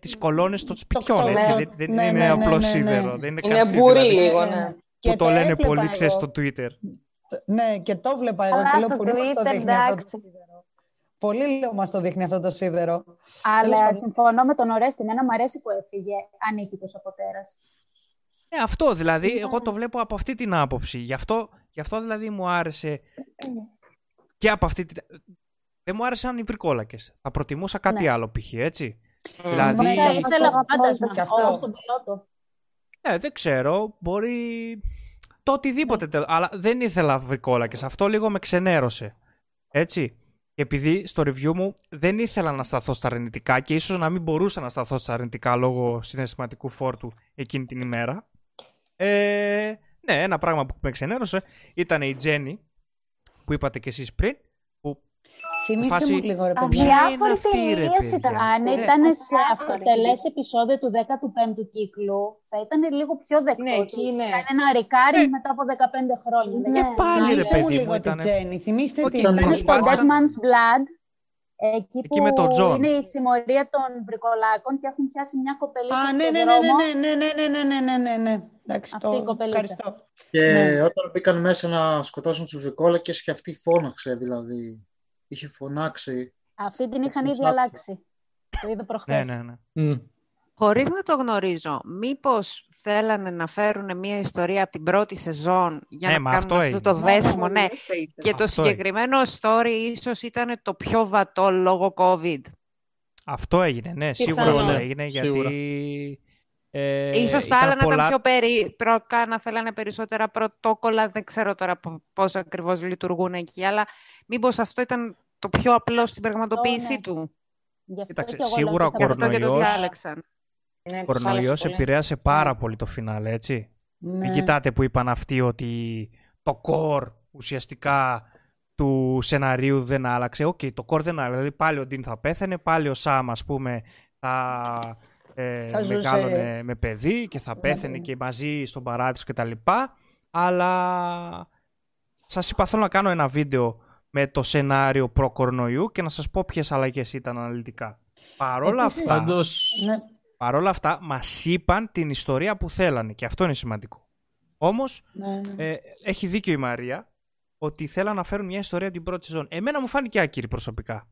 τις κολόνες των σπιτιών. έτσι. Δεν είναι απλό σίδερο. Είναι μπουρί δηλαδή λίγο, ναι. Που το λένε πολύ, ξέρεις, στο Twitter. Ναι, και το βλέπα εγώ. Αλλά στο Twitter, εντάξει. Πολύ λίγο μας το δείχνει αυτό το σίδερο. Αλλά συμφωνώ με τον Ορέστη. Μένα μου αρέσει που έφυγε ανίκητο ο πατέρας. Ναι, αυτό δηλαδή, εγώ το βλέπω από αυτή την άποψη. Γι' αυτό γι αυτό δηλαδή μου άρεσε και από αυτή την... Δεν μου άρεσαν οι βρικόλακες. Θα προτιμούσα κάτι Ναι. άλλο π.χ. έτσι. Μμ. Δηλαδή- Θα ήθελα Αυτό- φάντασμα και αυτό. εγώ στον πιλότο. Ναι, δεν ξέρω. Μπορεί το οτιδήποτε. τέλος. Αλλά δεν ήθελα βρικόλακες. Αυτό λίγο με ξενέρωσε. Έτσι. Και επειδή στο review μου δεν ήθελα να σταθώ στα αρνητικά και ίσως να μην μπορούσα να σταθώ στα αρνητικά λόγω συναισθηματικού φόρτου εκείνη την ημέρα. Ε, ναι, ένα πράγμα που με ξενέρωσε ήταν η Τζέννη που είπατε κι εσείς πριν. Που Θυμήστε φάση- μου λίγο, ρε Α, παιδιά. ποια είναι Διάφορη αυτή, ρε τελείως παιδιά. ήταν. Αν Ναι. ήταν σε Διάφορη. αυτοτελές επεισόδιο του 15ου κύκλου, θα ήταν λίγο πιο δεκτό. Ναι, ότι εκεί ναι. Ήταν ένα recurring μετά από 15 χρόνια. Ναι, Ε, πάλι, ρε, θυμήστε μου παιδί μου, λίγο τη ήτανε- Τζέννη. Θυμήστε Οκ, την ήταν Είναι στο προσπάθησα- Dead Man's Blood, εκεί, Εκεί που με τον Τζον. είναι η συμμορία των βρικολάκων και έχουν πιάσει μια κοπελίτσα Α, στον ναι, ναι, ναι, δρόμο. ναι, ναι, ναι, ναι, ναι, ναι, ναι, ναι, ναι. Εντάξει, Αυτή το η κοπελίτσα. ευχαριστώ. Και Ναι. όταν μπήκαν μέσα να σκοτώσουν τους βρικόλακες και αυτή φώναξε δηλαδή. Είχε φωνάξει. Αυτή την είχαν ήδη Exactly. αλλάξει. Το είδα ναι, προχθές. ναι, ναι. Μμ. Χωρίς να το γνωρίζω, μήπως θέλανε να φέρουν μια ιστορία από την πρώτη σεζόν για Ναι, να μα κάνουν αυτό αυτό έγινε. το δέσιμο. Ναι, θα ήταν. και το Αυτό συγκεκριμένο story ίσως ήταν το πιο βατό λόγω COVID. Αυτό έγινε, ναι, σίγουρα Πιθανό. αυτό Ναι, έγινε σίγουρα. γιατί. Ε, Ίσως τα ήταν άλλα να πολλά- ήταν πιο περίπλοκα, να θέλανε περισσότερα πρωτόκολλα. Δεν ξέρω τώρα πο- πώς ακριβώς λειτουργούν εκεί, αλλά μήπως αυτό ήταν το πιο απλό στην πραγματοποίησή ναι. του. Γι' αυτό Κοίταξε, και εγώ σίγουρα λέω ο ότι θα Γι' αυτό και το κορονοϊός- διάλεξαν. Ναι, Ο τους άλλασε κορονοϊός πολύ. επηρέασε πάρα πολύ το φινάλε, έτσι. Ναι. Μην κοιτάτε που είπαν αυτοί ότι το core ουσιαστικά του σεναρίου δεν άλλαξε. Οκ, το core δεν άλλαξε. Δηλαδή πάλι ο Ντίν θα πέθανε, πάλι ο Σάμ ας πούμε θα, ε, Θα ζούσε. μεγάλωνε με παιδί και θα πέθανε και μαζί στον παράδεισο κτλ. Αλλά σας είπα θέλω να κάνω ένα βίντεο με το σενάριο προ-κορονοϊού και να σας πω ποιες αλλαγές ήταν αναλυτικά. Παρόλα Επίσης- αυτά, Πάντως, Ναι. Παρ' όλα αυτά, μας είπαν την ιστορία που θέλανε και αυτό είναι σημαντικό. Όμως, Ναι, ναι. ε, έχει δίκιο η Μαρία ότι θέλαν να φέρουν μια ιστορία από την πρώτη σεζόν. Εμένα μου φάνηκε άκυρη προσωπικά.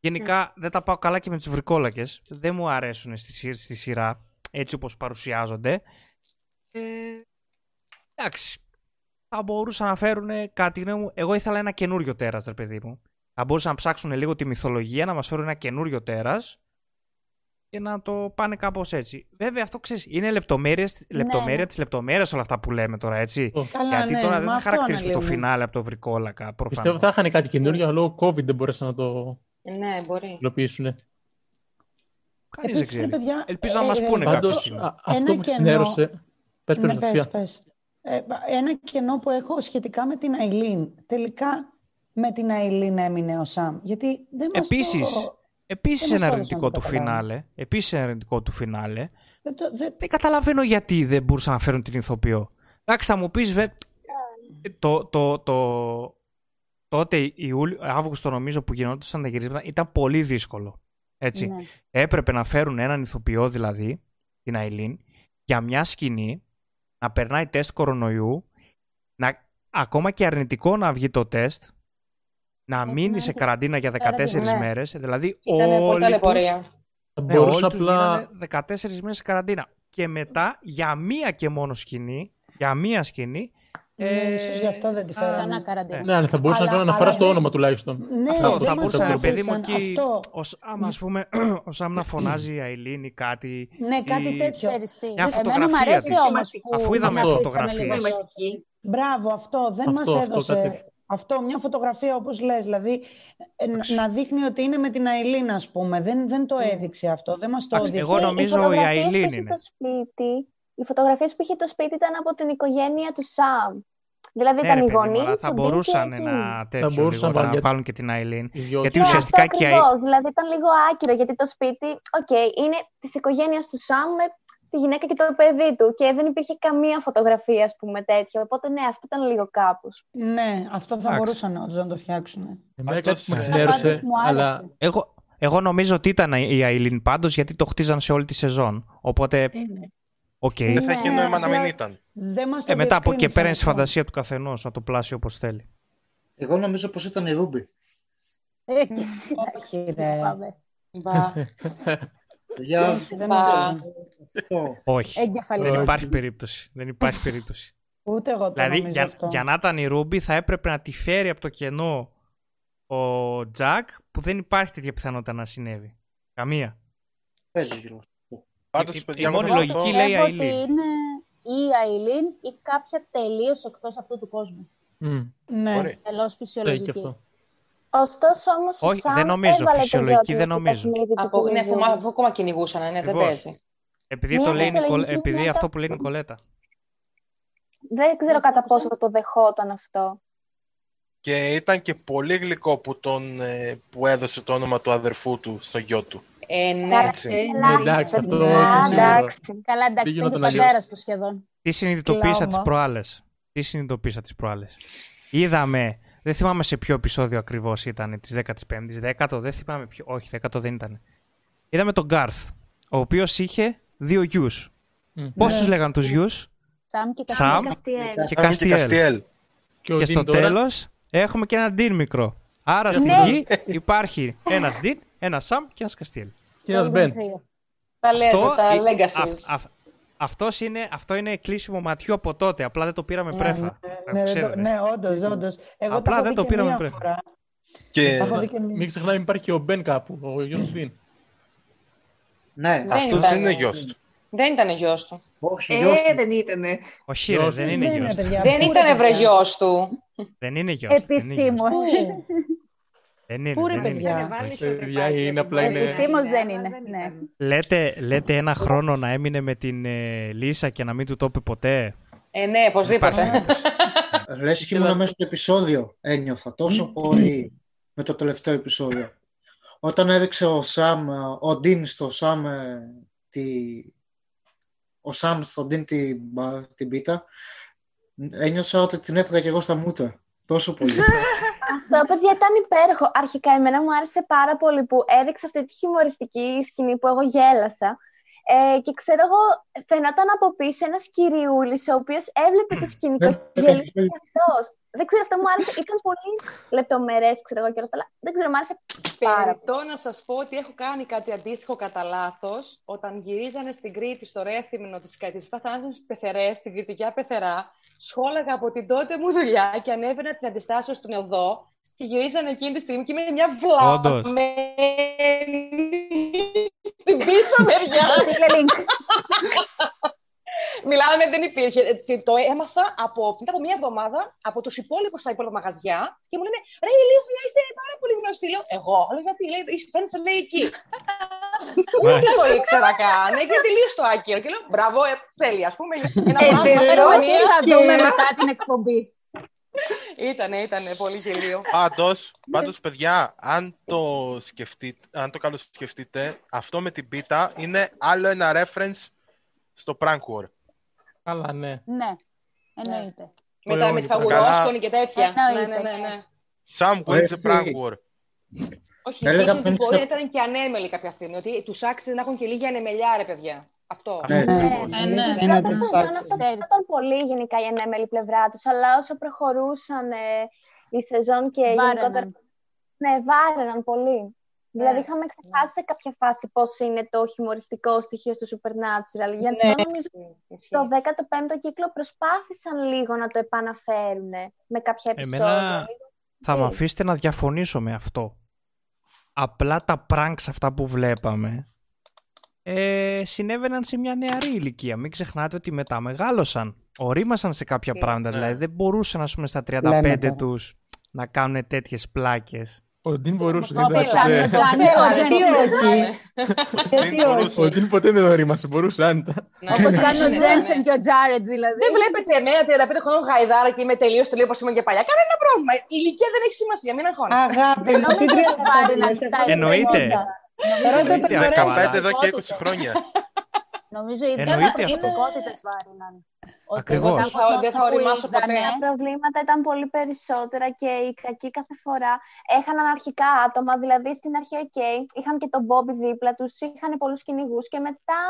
Γενικά δεν τα πάω καλά και με τους βρικόλακε. Δεν μου αρέσουν στη, σει- στη σειρά έτσι όπως παρουσιάζονται. Ε, εντάξει. Θα μπορούσαν να φέρουν κάτι γνώμη μου. Εγώ ήθελα ένα καινούριο τέρας, ρε παιδί μου. Θα μπορούσαν να ψάξουν λίγο τη μυθολογία, να μας φέρουν ένα καινούριο τέρας και να το πάνε κάπως έτσι. Βέβαια, αυτό ξέρεις, είναι λεπτομέρειες, Ναι, λεπτομέρεια ναι. της λεπτομέρειας όλα αυτά που λέμε τώρα, έτσι. το- Καλά, Γιατί ναι, τώρα δεν μα θα αυτό χαρακτηρίσουμε το αναλύουμε. φινάλε από το βρικόλακα. Προφανώς. πιστεύω θα είχαν κάτι καινούριο, αλλά λόγω COVID δεν μπορέσαν να το Ναι, μπορεί. υλοποιήσουν. Κανείς δεν Επίσης, ρε ξέρει. παιδιά, Ελπίζω να ε, μας ε, πούνε αυτό- κάποια Πάντως, στιγμή. α- αυτό Ένα που κενό- ξενέρωσε... Πες, πες, Ναι, Σοφία. πες, πες. Ε, ένα κενό που έχω σχετικά με την Αιλίν. Τελικά με την Αιλίν έμεινε ο Σαμ. Γιατί δεν μας Επίσης, το... Επίσης Δεν μας ένα το αρνητικό του έδωσαν να το φινάλε. Επίσης ένα αρνητικό του φινάλε. Δεν το δεν... Δεν καταλαβαίνω γιατί δεν μπορούσαν να φέρουν την ηθοποιό. Εντάξει, θα μου πεις, βε... το, το, το, τότε Ιούλιο, Αύγουστο νομίζω που γινόταν τα γυρίσματα ήταν πολύ δύσκολο. Έτσι. Ναι. Έπρεπε να φέρουν έναν ηθοποιό δηλαδή, την Αιλίν, για μια σκηνή να περνάει τεστ κορονοϊού, να, ακόμα και αρνητικό να βγει το τεστ, να Έχει μείνει να σε έχεις καραντίνα για 14 Ναι. μέρες, δηλαδή Ήταν πολύ όλοι τους, ταλαιπωρία. Θα ναι, μπορούσε όλοι τους απλά... μείνανε 14 μέρες σε καραντίνα. Και μετά, για μία και μόνο σκηνή, για μία σκηνή, Ναι, ε, ίσως γι' αυτό δεν τη α, φέρανε. Ξανά καραντίνα. Ναι, αλλά θα μπορούσε να Αλλά- κάνει αναφορά αλλά στο δεν- όνομα τουλάχιστον. Ναι, Αυτό, δεν θα μας μπορούσε το ένα παιδί μου αφήσαν. εκεί, Αυτό. ως, άμα ας πούμε, ο Σάμ να φωνάζει η Αιλίν ή κάτι. Ναι, κάτι ή- τέτοιο. Ξέρεις τι. Μια Εμένα μου φωτογραφία αρέσει της. όμως που Αφού είδαμε να αφήσαμε φωτογραφίες. λίγο πιο- Νοηματική. Μπράβο, αυτό δεν Αυτό, μας αυτό, έδωσε. Κάτι. Αυτό, μια φωτογραφία όπως λες, δηλαδή ε, να- να δείχνει ότι είναι με την Αιλίν, ας πούμε. Δεν, δεν το έδειξε αυτό, δεν μας το Εντάξει, έδειξε. εγώ Και νομίζω οι η φωτογραφίες που Αιλίν είχε είναι. Το σπίτι, οι φωτογραφίες που είχε το σπίτι ήταν από την οικογένεια του Σαμ. Δηλαδή Ναι, ήταν ρε οι παιδί μου, γονείς, αλλά θα ο Ντίν μπορούσαν και να εκείνη. τέτοιο μπορούσαν λίγο, να να βάλουν- βάλουν και την Αιλίν. Οι δυο Γιατί τους. Ναι, ουσιαστικά αυτό και η ακριβώς. Δηλαδή ήταν λίγο άκυρο γιατί το σπίτι, οκ, είναι της οικογένειας του Σαμ με τη γυναίκα και το παιδί του και δεν υπήρχε καμία φωτογραφία, ας πούμε, τέτοια. Οπότε ναι, αυτό ήταν λίγο κάπως. Ναι, αυτό θα Εντάξει. μπορούσαν όντως να το φτιάξουν. Εμένα Πάντως, κάτι που με ε, ξενέρωσε, Πάντως μου άρεσε. αλλά Εγώ, εγώ νομίζω ότι ήταν η Αιλίν πάντως γιατί το χτίζαν σε όλη τη σεζόν. Οπότε, Ε, ναι. οκ. Δεν θα Ναι, έχει νόημα να μην απλά- ήταν. Δεν μας το Ε, μετά από εκεί και διευκρίνησαν πέρα είναι στη αυτό. φαντασία του καθενός να το πλάσει όπως θέλει. Εγώ νομίζω πως ήταν η Ρούμπι. Ε, και εσύ, Όχι, εντάξει, ρε. πάμε. Μπα. Για Δεν Μπα. νομίζω. αυτό. Όχι. Εγκεφαλικό. Δεν Όχι. υπάρχει περίπτωση. Δεν υπάρχει περίπτωση. Ούτε εγώ το δηλαδή, νομίζω για, αυτό. για να ήταν η Ρούμπι θα έπρεπε να τη φέρει από το κενό ο Τζακ που δεν υπάρχει τέτοια πιθανότητα να συνέβη. Καμία. Παίζει γύρω. Πάντως, Η- η παιδιά, εγώ μόνη θα λογική πω- λέει Πιστεύω Αιλίν. ότι είναι ή η Αιλίν ή κάποια τελείως εκτός αυτού του κόσμου. μμ, Ναι. Ωραία. Τελώς λέει και φυσιολογική. Αυτό. Ωστόσο όμως ο Όχι, Σαμ δεν νομίζω. έβαλε το Φυσιολογική γιο του δεν στο νομίζω. παιχνίδι του Από, ναι, κυνηγού. αφού, αφού ακόμα κυνηγούσαν, ναι, δεν Ακριβώς. παίζει. Επειδή, Μια το λέει, η Νικολ- φυσιολογική επειδή γυναίκα- αυτό που λέει η Νικολέτα. Δεν ξέρω κατά πόσο θα το δεχόταν αυτό. Και ήταν και πολύ γλυκό που, τον, ε, που έδωσε το όνομα του αδερφού του στο γιο του. Ε, ναι. Καλά, Έτσι. καλά, εντάξει, αυτό παιδιά, είναι σίγουρο. εντάξει. Καλά, εντάξει, Δεν ήταν και γινόταν ο αλλιώς. πατέρας τους σχεδόν. Τι συνειδητοποίησα Κλάμα. τις προάλλες; Τι συνειδητοποίησα τις προάλλες; Είδαμε, δεν θυμάμαι σε ποιο επεισόδιο ακριβώς ήταν, της 15ης, 10ο, δεν θυμάμαι ποιο, όχι 10ο δεν ήταν. Είδαμε τον Γκάρθ, ο οποίος είχε δύο γιους. Μμ. Πώς Ναι. τους λέγανε τους γιους; Σαμ και Σαμ. Καμίλα. Καστιέλ. Και Σάμ και Καστιέλ. Καστιέλ. Και, ο Και Ντίν στο τώρα, τέλος έχουμε και ένα Ντίν μικρό. Άρα στη Ναι. γη υπάρχει ένας Ντίν, ένας Σαμ και ένας Καστιέλ. και ένας Το Μπεν. Δημητρίου. Τα λέτε, τα ε, legacies. Αυ- αυ- Αυτός είναι, αυτό είναι κλείσιμο ματιού από τότε. Απλά δεν το πήραμε Ναι, πρέφα. Ναι, Το ναι, ξέρετε. δεν το- ναι, όντως, όντως. Εγώ Απλά το έχω δεν δει το και πήραμε μία πριν. φορά. Και Το έχω δει και μία- Μην ξεχνάμε υπάρχει και ο Μπεν κάπου, ο γιος του Ντίν. Ναι, Δεν αυτός ήταν. δεν είναι γιος του. Δεν ήταν γιος του. όχι, γιος Ε, του. δεν ήτανε. Όχι, ρε, Γιος δεν του. είναι Δεν είναι, γιος του. παιδιά. Δεν Πού, ήταν ρε, βρε παιδιά. γιος του. Δεν είναι γιος του. δεν είναι γιος του. Επισήμως. Δεν είναι, Πού, ρε, δεν είναι. παιδιά; Παιδιά, είναι απλά είναι- Επισήμως δεν είναι, ναι. Λέτε, λέτε ένα χρόνο να έμεινε με την ε, Λίσα και να μην του το είπε ποτέ; Ε, ναι, οπωσδήποτε. Υπάρχει. Λες και ήμουν μέσα στο επεισόδιο. Ένιωθα τόσο πολύ με το τελευταίο επεισόδιο. Όταν έδειξε ο Σαμ, ο Ντίν στο Σαμ ε, τη... ο Σαμ στον Ντίν την, μπα- την πίτα, ένιωσα ότι την έφυγα και εγώ στα μούτρα. Τόσο πολύ. Αυτό, παιδιά, ήταν υπέροχο. Αρχικά, εμένα μου άρεσε πάρα πολύ που έδειξε αυτή τη χιουμοριστική σκηνή που εγώ γέλασα. Ε, και ξέρω εγώ, φαινόταν από πίσω ένας κυριούλης ο οποίος έβλεπε το σκηνικό και γελούσε και αυτός. Δεν ξέρω, αυτό μου άρεσε. Ήταν πολύ λεπτομερές, ξέρω εγώ και όλα αυτά, αλλά δεν ξέρω, μου άρεσε πάρα πολύ. Περιττό να σας πω ότι έχω κάνει κάτι αντίστοιχο κατά λάθος όταν γυρίζανε στην Κρήτη στο Ρέθυμνο της της Παθάνσης Πεθερές, στην Κρητικιά Πεθερά, σχόλαγα από την τότε μου δουλειά και ανέβαινα την αντιστάσεω στον οδό και γυρίζανε εκείνη τη στιγμή και είμαι μια Όντως. βλαμμένη στην πίσω μεριά. Στείλε link. Μιλάμε, δεν υπήρχε. Ε, Και το έμαθα από, μετά από μία εβδομάδα από τους υπόλοιπους στα υπόλοιπα μαγαζιά και μου λένε Ρε ηλίθεια, είσαι πάρα πολύ γνωστή. Λέω Εγώ, λέω γιατί λέει, είσαι φαίνεσαι λέει εκεί. Ούτε Μάλιστα. το ήξερα καν. Έχει τελείω το άκυρο. Και λέω Μπράβο, ε, τέλει, ας πούμε. Ένα Ε, πράγμα τελώς φέρω Εμείς μία. θα δούμε τυχαία. μετά την εκπομπή. Ήτανε, ήτανε πολύ γελίο. Πάντως, πάντως, παιδιά, αν το, σκεφτείτε, αν το καλοσκεφτείτε, αυτό με την πίτα είναι άλλο ένα reference στο Prank War. Καλά, ναι. Ναι, εννοείται. Μετά με όχι, τη καλά. φαγουρόσκονη και τέτοια. Ναι, Εννοείται, ναι, ναι, ναι. ναι. Some wins the Εσύ. Prank War. Όχι, Έλεγα ήταν, πριν μπορεί να στα- ήταν και ανέμελοι κάποια στιγμή. Ότι τους άξιζε να έχουν και λίγη ανεμελιά, ρε παιδιά. Αυτό. Ναι, Ναι, ακριβώς. ναι, ναι. Στην Ένα πρώτη δεν σεζόν υπάρχει. αυτό δεν ήταν πολύ γενικά η ανέμελη πλευρά τους, αλλά όσο προχωρούσαν ε, η σεζόν και γενικότερα... Βάρεναν. Ναι, βάρεναν πολύ. Δηλαδή Ναι. είχαμε ξεχάσει σε κάποια φάση πώς είναι το χιουμοριστικό στοιχείο στο Supernatural. Γιατί Ναι. νομίζω Ισχύει. το 15ο κύκλο προσπάθησαν λίγο να το επαναφέρουν με κάποια επεισόδια. Εμένα θα με αφήσετε να διαφωνήσω με αυτό. Απλά τα pranks αυτά που βλέπαμε ε, συνέβαιναν σε μια νεαρή ηλικία. Μην ξεχνάτε ότι μετά μεγάλωσαν. Ορίμασαν σε κάποια Ναι. πράγματα. Ναι. Δηλαδή δεν μπορούσαν ας πούμε, στα 35 Λέμε τώρα. τους να κάνουν τέτοιες πλάκες. Ο Ντίν μπορούσε. Το δεν ήταν θέλανε, ποτέ- το Κάνει θέλανε, ο το Τζένι θέλανε. Γιατί Δεν όχι. μπορούσε. Ο Ντίν ποτέ δεν ορίμασε, μπορούσε άνετα. Ναι. Όπως κάνει ο Ναι, ναι, Τζένσεν ναι. και ο Τζάρετ δηλαδή. Δεν βλέπετε εμένα 35 χρόνων γαϊδάρα και είμαι τελείως τελείως όπως ήμουν και παλιά. Κανένα πρόβλημα. Η ηλικία δεν έχει σημασία, μην αγχώνεστε. Αγάπη Δεν μου, τι νομίζω ότι βάρυναν τρία τα Εννοείται. Ρώτα Εννοείται την αυτό, ωραία. αλλά- 15 εδώ και 20 χρόνια. Νομίζω οι Εννοείται αυτό. διαφορετικότητες βάρυναν. Ότι Ακριβώς. εγώ Δεν θα- δεν θα που οριμάσω είδανε, ποτέ. Τα προβλήματα ήταν πολύ περισσότερα και οι κακοί κάθε φορά έχαναν αρχικά άτομα. Δηλαδή στην αρχή, οκ, είχαν και τον Μπόμπι δίπλα τους, είχαν πολλούς κυνηγούς και μετά,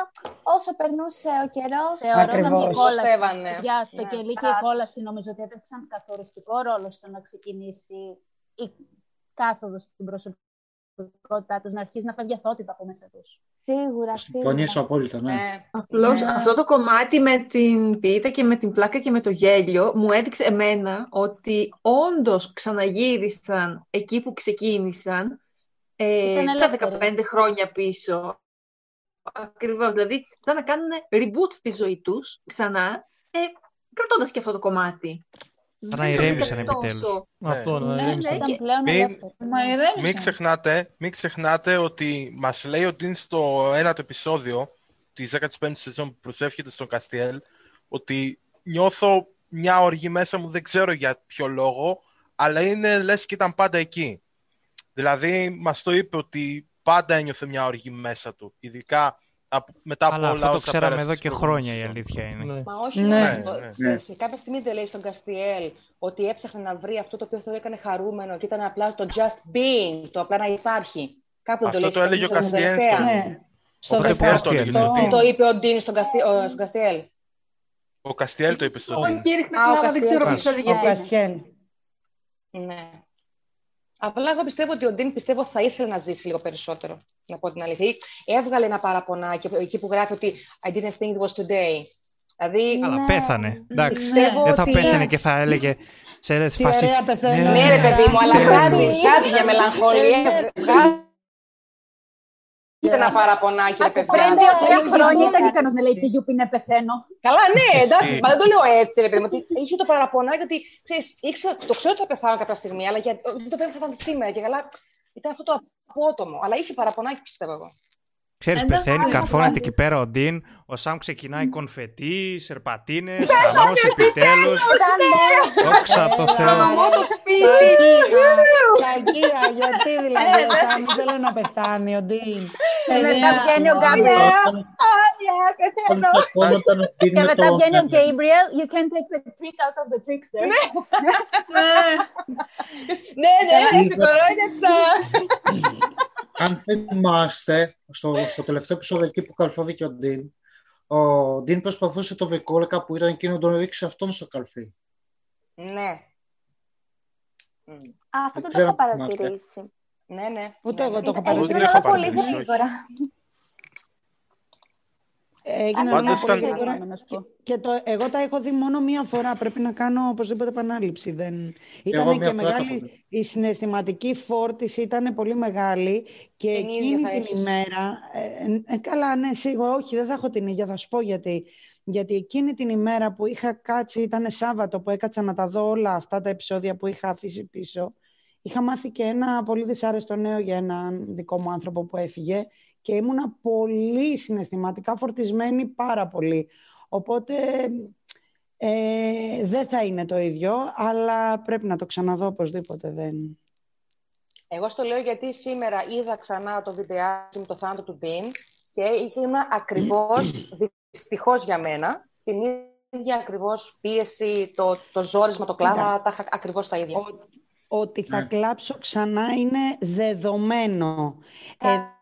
όσο περνούσε ο καιρός. Θεωρώ ήταν Ακριβώς. και η κόλαση. Πιστεύανε. Για στο Ναι. κελί και η κόλαση νομίζω ότι έπαιξαν καθοριστικό ρόλο στο να ξεκινήσει η κάθοδος στην προσωπικότητά τους, να αρχίσει να φεύγει αθότητα από μέσα τους. Σίγουρα, Συμφωνήσω σίγουρα. απόλυτα, ναι. Ναι. Απλώς Ναι. αυτό το κομμάτι με την πίτα και με την πλάκα και με το γέλιο μου έδειξε εμένα ότι όντως ξαναγύρισαν εκεί που ξεκίνησαν ε, Ήταν τα ελεύθεροι. 15 χρόνια πίσω. Ακριβώς, δηλαδή σαν να κάνουν reboot στη ζωή τους ξανά, ε, κρατώντας και αυτό το κομμάτι. Σαν να Δεν το ηρέμησαν βρήκα επιτέλους. τόσο. Αυτό, να Ναι, ηρέμησε. ναι. Ήταν και- πλέον Μην- ελεύθεροι. Μα ηρέμησαν. Μην ξεχνάτε, μην ξεχνάτε ότι μας λέει ο Ντίν στο ένατο επεισόδιο της 15ης σεζόν που προσεύχεται στον Καστιέλ ότι νιώθω μια οργή μέσα μου, δεν ξέρω για ποιο λόγο, αλλά είναι λες και ήταν πάντα εκεί. Δηλαδή μας το είπε ότι πάντα ένιωθε μια οργή μέσα του, ειδικά από- μετά από Αλλά όλα αυτό το όσα ξέραμε πέρασες εδώ στις και προηγούμενες χρόνια η σεζόν. αλήθεια είναι. Ναι. Μα όχι Ναι. μόνο αυτό. Ναι, Σε, ναι. σε κάποια στιγμή δεν λέει στον Καστιέλ ότι έψαχνε να βρει αυτό το οποίο το έκανε χαρούμενο και ήταν απλά το just being, το απλά να υπάρχει. Κάπου δεν Αυτό λέει το σε έλεγε ο κάποια Καστιέλ τελευταία. στο- Ναι. Στο Οπότε που Καστιέλ το έλεγε στον 18. Ντίν. Το είπε ο Ντίν στον, Καστι... ο- στον Καστιέλ. Ο Καστιέλ το είπε στο Ντίν. Όχι, ρίχνει Α, ο κλάμα, δεν ξέρω Καστιέλ. πώς θα Ο γιατί. Καστιέλ. Ναι. Απλά εγώ πιστεύω ότι ο Ντίν πιστεύω θα ήθελε να ζήσει λίγο περισσότερο, να πω την αλήθεια. Ή Έβγαλε ένα παραπονάκι εκεί που γράφει ότι I didn't think it was today. Δηλαδή, Αλλά πέθανε. Εντάξει. Πιστεύω Δεν θα ότι- πέθανε και θα έλεγε σε Τι φάση. ωραία πεθαίνω. ναι ρε παιδί μου, αλλά τέλος. βγάζει, βγάζει για μελαγχολία. Βγάζει ένα παραπονάκι, ρε Από παιδιά. πριν δύο-τρία Ναι, χρόνια ναι. ήταν ικανός να λέει και γιούπι να πεθαίνω. Καλά, ναι, εντάξει, Ισχύει. μα δεν το λέω έτσι, ρε παιδί μου. ότι Είχε το παραπονάκι ότι ξέρεις, ήξερα, το ξέρω ότι θα πεθάνω κάποια στιγμή, αλλά για, δεν το πέρασα θα ήταν σήμερα και καλά. Ήταν αυτό το απότομο. Αλλά είχε παραπονάκι, πιστεύω εγώ. Ξέρεις, Εντάξει, πεθαίνει, ναι, καρφώνεται ναι. εκεί πέρα ο Ντίν, ο Σαμ ξεκινάει κονφετί, σερπατίνες, χαμός επιτέλους. Δόξα τω Θεώ. Προνομώ το σπίτι. Κακία, γιατί δηλαδή ο Σάμ θέλω να πεθάνει, ο Ντίν. Και μετά βγαίνει ο Γκάμπριελ. Άγια, πεθαίνω. Και μετά βγαίνει ο Gabriel. You can take the trick out of the trickster. Ναι, ναι, έτσι κορόιδεψα. Αν θυμάστε, στο, στο τελευταίο επεισόδιο εκεί που καρφώθηκε ο Ντίν, ο Ντίν προσπαθούσε το βικόλεκα που ήταν εκείνο να τον ρίξει αυτόν στο καρφί. Ναι. Μμ. Α, αυτό δεν το ξέρω έχω αν θυμάστε. παρατηρήσει. Ναι, ναι. Ούτε Ναι, εγώ ναι. το έχω Ήταν- Εγώ δεν Έγινε έχω όλα πολύ παρατηρήσει, όχι. γρήγορα. Έγινε Πάντως όλα πολύ ήταν- γρήγορα. να σου πω. Και το, εγώ τα έχω δει μόνο μία φορά. Πρέπει να κάνω οπωσδήποτε επανάληψη. Δεν... Ήταν μία και φορά τα έχω μεγάλη. δει. Η συναισθηματική φόρτιση ήταν πολύ μεγάλη. Και Την ίδια εκείνη θα την έχεις. ημέρα. Ε, ε, καλά, ναι, σίγουρα. Όχι, δεν θα έχω την ίδια. Θα σου πω γιατί. Γιατί εκείνη την ημέρα που είχα κάτσει, ήταν Σάββατο που έκατσα να τα δω όλα αυτά τα επεισόδια που είχα αφήσει πίσω. Είχα μάθει και ένα πολύ δυσάρεστο νέο για έναν δικό μου άνθρωπο που έφυγε και ήμουνα πολύ συναισθηματικά φορτισμένη πάρα πολύ. Οπότε ε, δεν θα είναι το ίδιο, αλλά πρέπει να το ξαναδώ οπωσδήποτε. Δεν... Εγώ στο λέω γιατί σήμερα είδα ξανά το βιντεάκι με το θάνατο του Ντίν και ήμουν ακριβώς, δυστυχώς για μένα, την ίδια ακριβώς πίεση, το, το ζόρισμα, το κλάμα, τα είχα ακριβώς τα ίδια. Ο- ότι θα Ναι. κλάψω ξανά είναι δεδομένο. Ε, Αλλά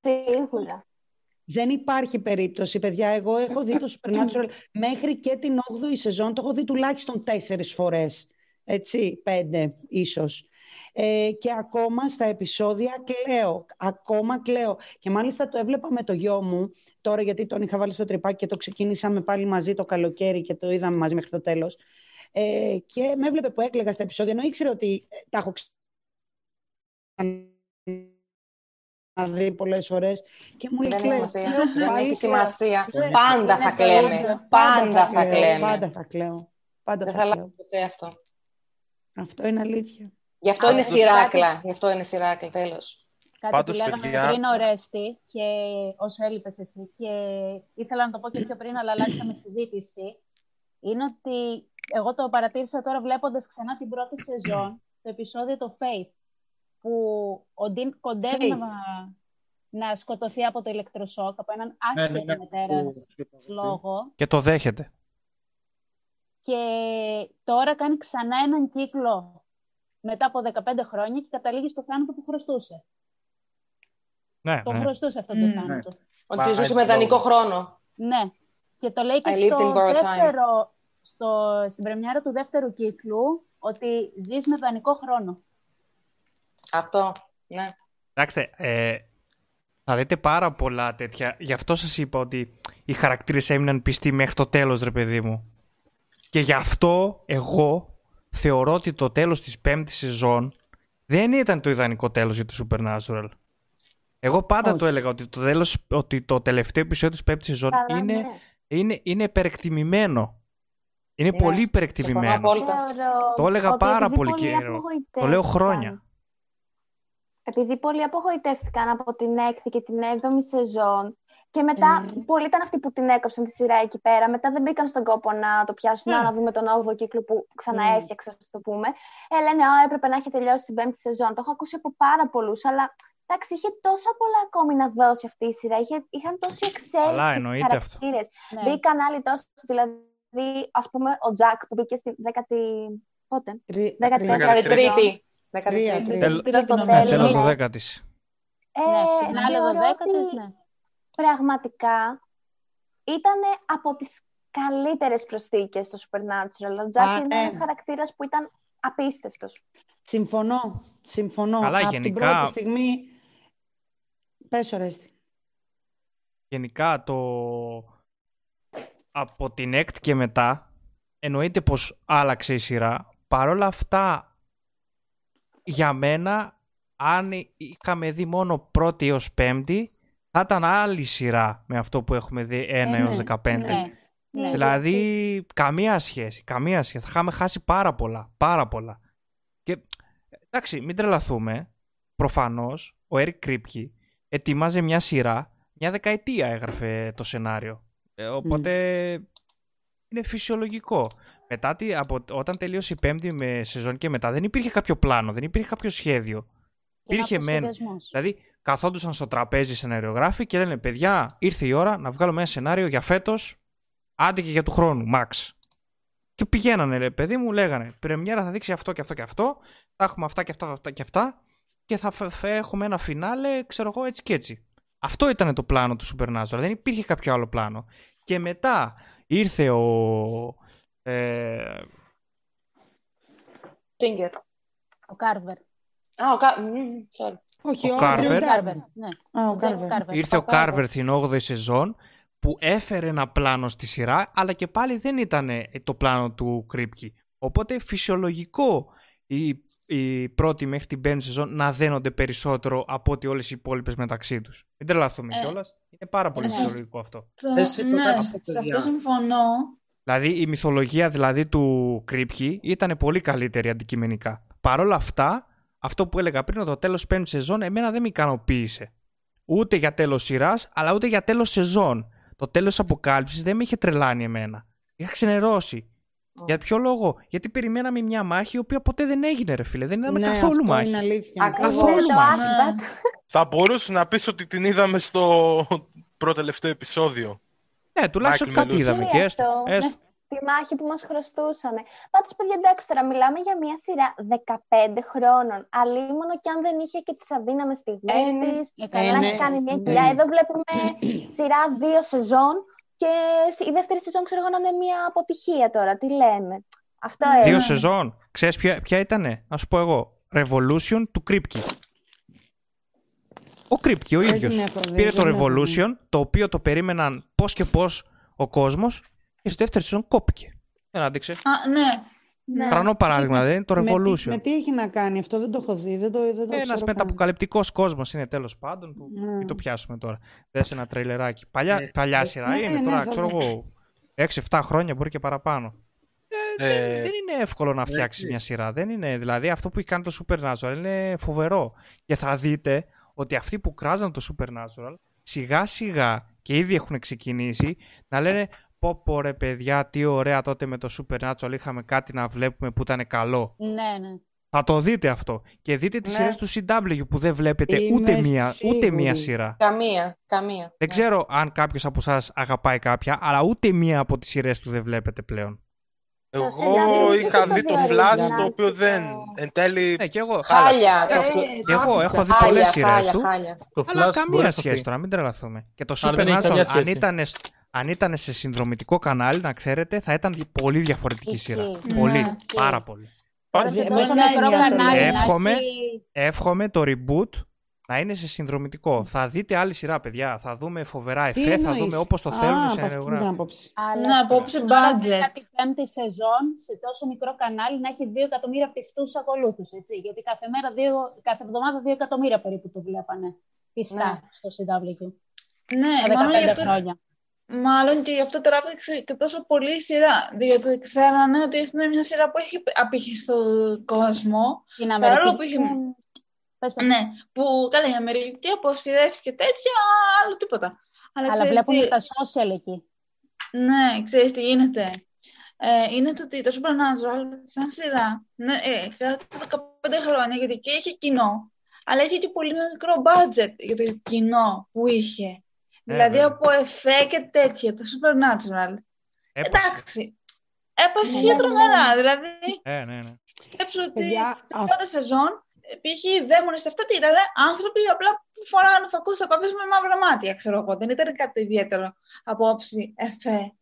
σίγουρα. δεν υπάρχει περίπτωση, παιδιά. Εγώ έχω δει το Supernatural μέχρι και την 8η σεζόν. Το έχω δει τουλάχιστον τέσσερις φορές. Έτσι, πέντε ίσως. Ε, και ακόμα στα επεισόδια κλαίω. Ακόμα κλαίω. Και μάλιστα το έβλεπα με το γιο μου, τώρα γιατί τον είχα βάλει στο τρυπάκι και το ξεκίνησαμε πάλι μαζί το καλοκαίρι και το είδαμε μαζί μέχρι το τέλος. Ε, και με έβλεπε που έκλαιγα στα επεισόδια, ενώ ήξερε ότι ε, τα έχω ξαναδεί πολλές φορές και μου λέει Δεν έχει «Κλαίω, σημασία. κλαίω Δεν πάλι, έχει κλαίω». σημασία. Ναι. Πάντα Είναι θα το κλαίμε. ίδιο. Πάντα θα κλαίμε. Πάντα θα κλαίω. Πάντα Δεν θα θα κλαίω. αλλάξει ποτέ αυτό. Αυτό είναι αλήθεια. Γι' αυτό Α, είναι το σειράκλα. Γι' αυτό είναι σειράκλα, τέλος. Κάτι Πάντως, που λέγαμε παιδιά- πριν ο Ρέστη και όσο έλειπες εσύ και ήθελα να το πω και πιο πριν αλλά αλλάξαμε συζήτηση είναι ότι εγώ το παρατήρησα τώρα βλέποντας ξανά την πρώτη σεζόν το επεισόδιο το Faith που ο Ντίν κοντεύει Faith. να, να σκοτωθεί από το ηλεκτροσόκ από έναν Ναι, άσχετο ναι, ναι, μετέρας που- λόγο Και το δέχεται. και τώρα κάνει ξανά έναν κύκλο μετά από 15 χρόνια και καταλήγει στο θάνατο που χρωστούσε. Ναι, Το ναι. χρωστούσε αυτό το Μμ. θάνατο. Ότι Μα, ζούσε I με δανεικό know. χρόνο. Ναι. Και το λέει και I lived in στο borrowed time. δεύτερο, στο, στην πρεμιέρα του δεύτερου κύκλου ότι ζεις με δανεικό χρόνο. Αυτό, ναι. Κοιτάξτε, ε, θα δείτε πάρα πολλά τέτοια. Γι' αυτό σας είπα ότι οι χαρακτήρες έμειναν πιστοί μέχρι το τέλος, ρε παιδί μου. Και γι' αυτό εγώ θεωρώ ότι το τέλος της πέμπτης σεζόν δεν ήταν το ιδανικό τέλος για το Supernatural. Εγώ πάντα Όχι. το έλεγα ότι το, τέλος, ότι το τελευταίο επεισόδιο της πέμπτης σεζόν Καλά, είναι, ναι. είναι, είναι υπερεκτιμημένο. Είναι Ναι, πολύ Συμφωνώ υπερεκτιμημένο. απόλυτα. Θεωρώ Το έλεγα ότι πάρα επειδή πολύ πολλοί καιρό. Το λέω χρόνια επειδή πολλοί απογοητεύτηκαν από την έκτη και την 7η σεζόν και μετά mm. πολλοί ήταν αυτοί που την έκοψαν τη σειρά εκεί πέρα, μετά δεν μπήκαν στον κόπο να το πιάσουν, mm. να δούμε τον 8ο κύκλο που ξαναέφτιαξα, mm. ας το πούμε. Ε, λένε, έπρεπε να έχει τελειώσει την 5η σεζόν. Το έχω ακούσει από πάρα πολλούς, αλλά Εντάξει, είχε τόσα πολλά ακόμη να δώσει αυτή η σειρά. Είχε, είχαν τόση εξέλιξη χαρακτήρες. Ναι. Μπήκαν άλλοι τόσο. Δηλαδή, ας πούμε, ο Τζακ που μπήκε στη 10η. Πότε; 13η τέλος. Τέλος Ναι. 12 της. Ε, ναι, φινάλε θεωρώ 12 ότι ναι. πραγματικά ήταν από τις καλύτερες προσθήκες στο Supernatural. Ο Jack Α, είναι ναι. ένας χαρακτήρας που ήταν απίστευτος. Συμφωνώ. Συμφωνώ. Καλά, Από την γενικά- πρώτη στιγμή... Πες, Ορέστη. γενικά το από την ΕΚΤ και μετά εννοείται πως άλλαξε η σειρά. Παρ' όλα αυτά για μένα αν είχαμε δει μόνο πρώτη έως πέμπτη θα ήταν άλλη σειρά με αυτό που έχουμε δει 1 Ε, έως ναι, 15. Ναι. Ναι. Δηλαδή, καμία σχέση. Καμία σχέση. Θα είχαμε χάσει πάρα πολλά. Πάρα πολλά. Και εντάξει, μην τρελαθούμε. Προφανώς, ο Έρικ Κρίπκι ετοίμαζε μια σειρά. Μια δεκαετία έγραφε το σενάριο. Ε, οπότε είναι φυσιολογικό. Μετά, τη- από, όταν τελείωσε η πέμπτη με σεζόν και μετά, δεν υπήρχε κάποιο πλάνο, δεν υπήρχε κάποιο σχέδιο. Υπήρχε μεν. Σχεδιασμός. Δηλαδή, καθόντουσαν στο τραπέζι σεναριογράφοι και λένε: Παιδιά, ήρθε η ώρα να βγάλουμε ένα σενάριο για φέτος, άντε και για του χρόνου, max. Και πηγαίνανε, ρε παιδί μου, λέγανε: Πρεμιέρα θα δείξει αυτό και αυτό και αυτό, θα έχουμε αυτά και αυτά, αυτά και αυτά, και θα, φ- θα έχουμε ένα φινάλε, ξέρω εγώ, έτσι και έτσι. Αυτό ήταν το πλάνο του Supernatural. Δεν υπήρχε κάποιο άλλο πλάνο. Και μετά ήρθε ο. Ε, Singer. Ο Κάρβερ. Α, ο Κα... μμμ, sorry. Όχι, Ο ο Κάρβερ. Άντριου Κάρβερ. Ναι. Α, ο Ο Τζέφ Κάρβερ. Κάρβερ. Ήρθε ο Κάρβερ την 8η σεζόν που έφερε ένα πλάνο στη σειρά, αλλά και πάλι δεν ήταν το πλάνο του Κρίπκι. Οπότε φυσιολογικό η, η πρώτη μέχρι την πέμπτη σεζόν να δένονται περισσότερο από ότι όλες οι υπόλοιπες μεταξύ τους. Μην τρελαθούμε Ε, κιόλας. Είναι πάρα πολύ ναι. φυσιολογικό αυτό. Το- Θες είπε ναι, κάτι στα σε παιδιά. αυτό συμφωνώ. Δηλαδή η μυθολογία δηλαδή του Κρίπκι ήταν πολύ καλύτερη αντικειμενικά. Παρ' όλα αυτά, αυτό που έλεγα πριν, το τέλος πέμπτη σεζόν, εμένα δεν με ικανοποίησε. Ούτε για τέλος σειράς, αλλά ούτε για τέλος σεζόν. Το τέλος αποκάλυψης δεν με είχε τρελάνει εμένα. Είχα ξενερώσει. Για ποιο λόγο, Γιατί περιμέναμε μια μάχη η οποία ποτέ δεν έγινε, ρε φίλε. Δεν είδαμε Ναι, καθόλου αυτό μάχη. είναι αλήθεια. Ακριβώς. Καθόλου Είναι το μάχη. Άσβατ. Θα μπορούσε να πεις ότι την είδαμε στο πρώτο-τελευταίο επεισόδιο. Ναι, τουλάχιστον Μάικλ κάτι Μελούσι. είδαμε Είναι και έστω. αυτό, ναι. έστω. Τη μάχη που μας χρωστούσαν. Πάντως, παιδιά, εντάξει, τώρα μιλάμε για μια σειρά 15 χρόνων. Αλλήμωνο και αν δεν είχε και τις αδύναμες στιγμές Ε, ναι. της, Ε, να καλά, έχει ναι. κάνει μια Ναι. κοιλιά. Εδώ βλέπουμε σειρά δύο σεζόν και η δεύτερη σεζόν ξέρω εγώ να είναι μια αποτυχία τώρα. Τι λέμε. Αυτό Δύο είναι. σεζόν. Ξέρεις ποια, ποια ήτανε, να σου πω εγώ. Revolution του Κρίπκι. Ο Κρίπκι ο Δεν ίδιος. την έχω δει, Πήρε το δεν έχω δει. Revolution, το οποίο το περίμεναν πώς και πώς ο κόσμος και στη δεύτερη σεζόν κόπηκε. Δεν άντεξε. Α, ναι. Ναι. Τρανό παράδειγμα, δεν είναι το Με τι- Revolution. Με, τι έχει να κάνει αυτό, δεν το έχω δει. Δεν το, δεν το Ένας ξέρω καν. μεταποκαλυπτικός κόσμος είναι τέλος πάντων. Που... Ναι. Μην το πιάσουμε τώρα. Δες ένα τρέιλεράκι. Παλιά, Ε, παλιά ε, σειρά ναι, είναι ναι, τώρα, θα ξέρω δω. εγώ, 6-7 χρόνια μπορεί και παραπάνω. Ε, δεν, δεν είναι εύκολο να φτιάξεις μια σειρά. Δεν είναι. Δηλαδή αυτό που έχει κάνει το Supernatural είναι φοβερό. Και θα δείτε ότι αυτοί που κράζαν το Supernatural σιγά σιγά και ήδη έχουν ξεκινήσει να λένε πω πω ρε παιδιά τι ωραία τότε με το Supernatural είχαμε κάτι να βλέπουμε που ήταν καλό. Ναι, ναι. Θα το δείτε αυτό. Και δείτε τις Ναι. σειρές του CW που δεν βλέπετε Είμαι ούτε μία, ούτε μία σίγουρη. σειρά. Καμία, καμία. Δεν Ναι. ξέρω αν κάποιος από εσάς αγαπάει κάποια, αλλά ούτε μία από τις σειρές του δεν βλέπετε πλέον. Εγώ CW είχα δεν δει το το θεωρεί Flash, original το οποίο και δεν. το- Εν τέλει. Ναι, και εγώ. Χάλια. Ε, το- Και εγώ έχω δει Χάλια, πολλές σειρές χάλια, του. χάλια. Το Αλλά Flash καμία μπορείς να σχέση σωθεί. τώρα, μην τρελαθούμε. Και το Αλλά δεν έχει καμία Supernatural, αν σχέση. ήταν, αν ήταν σε συνδρομητικό κανάλι, να ξέρετε, θα ήταν πολύ διαφορετική Ισχύει. σειρά. Ναι, Πολύ. ισχύει. Πάρα πολύ. Τώρα σε Δεν- τόσο δεν μικρό είναι κανάλι να Εύχομαι. έχει- Εύχομαι το reboot να είναι σε συνδρομητικό. Θα δείτε άλλη σειρά, παιδιά. Θα δούμε φοβερά Τι εφέ, θα εννοείς; δούμε όπως το Α, θέλουν οι από αυτή την σενεργογράφοι. άποψη. Αλλά Να απόψε τώρα budget. μετά τη πέμπτη σεζόν σε τόσο μικρό κανάλι να έχει 2 εκατομμύρια πιστούς ακολούθους, έτσι. Γιατί κάθε, μέρα δύο, κάθε εβδομάδα 2 εκατομμύρια περίπου το βλέπανε πιστά Ναι. στο CW. Ναι, Τα μάλλον γι' 15 αυτό, χρόνια. μάλλον και γι' αυτό τράβηξε και τόσο πολύ η σειρά. Διότι ξέρανε ότι είναι μια σειρά που έχει απήχει στον κόσμο. Στην Παρόλο Αμερική. που είχε- Πες, πες. Ναι, που καλά η Αμερική από σειρές και τέτοια, άλλο τίποτα. Αλλά, Αλλά ξέρεις βλέπουν τι, και τα social εκεί. Ναι, ξέρεις τι γίνεται. Ε, είναι το ότι το Supernatural σαν σειρά ναι, ε, κράτησε 15 χρόνια γιατί και είχε κοινό, αλλά είχε και πολύ μικρό budget για το κοινό που είχε. δηλαδή βέβαια. από εφέ και τέτοια, το Supernatural. Έπασε. Εντάξει, έπασε Ναι, για ναι, τρομερά. Δηλαδή, Ε, ναι, ναι. σκέψου ότι Παιδιά, στην α- πρώτη σεζόν ε, π.χ. οι δαίμονες αυτά τι ήταν, άνθρωποι απλά που φοράγανε φακούς επαφές με μαύρα μάτια, ξέρω εγώ. Δεν ήταν κάτι ιδιαίτερο από όψη εφέ.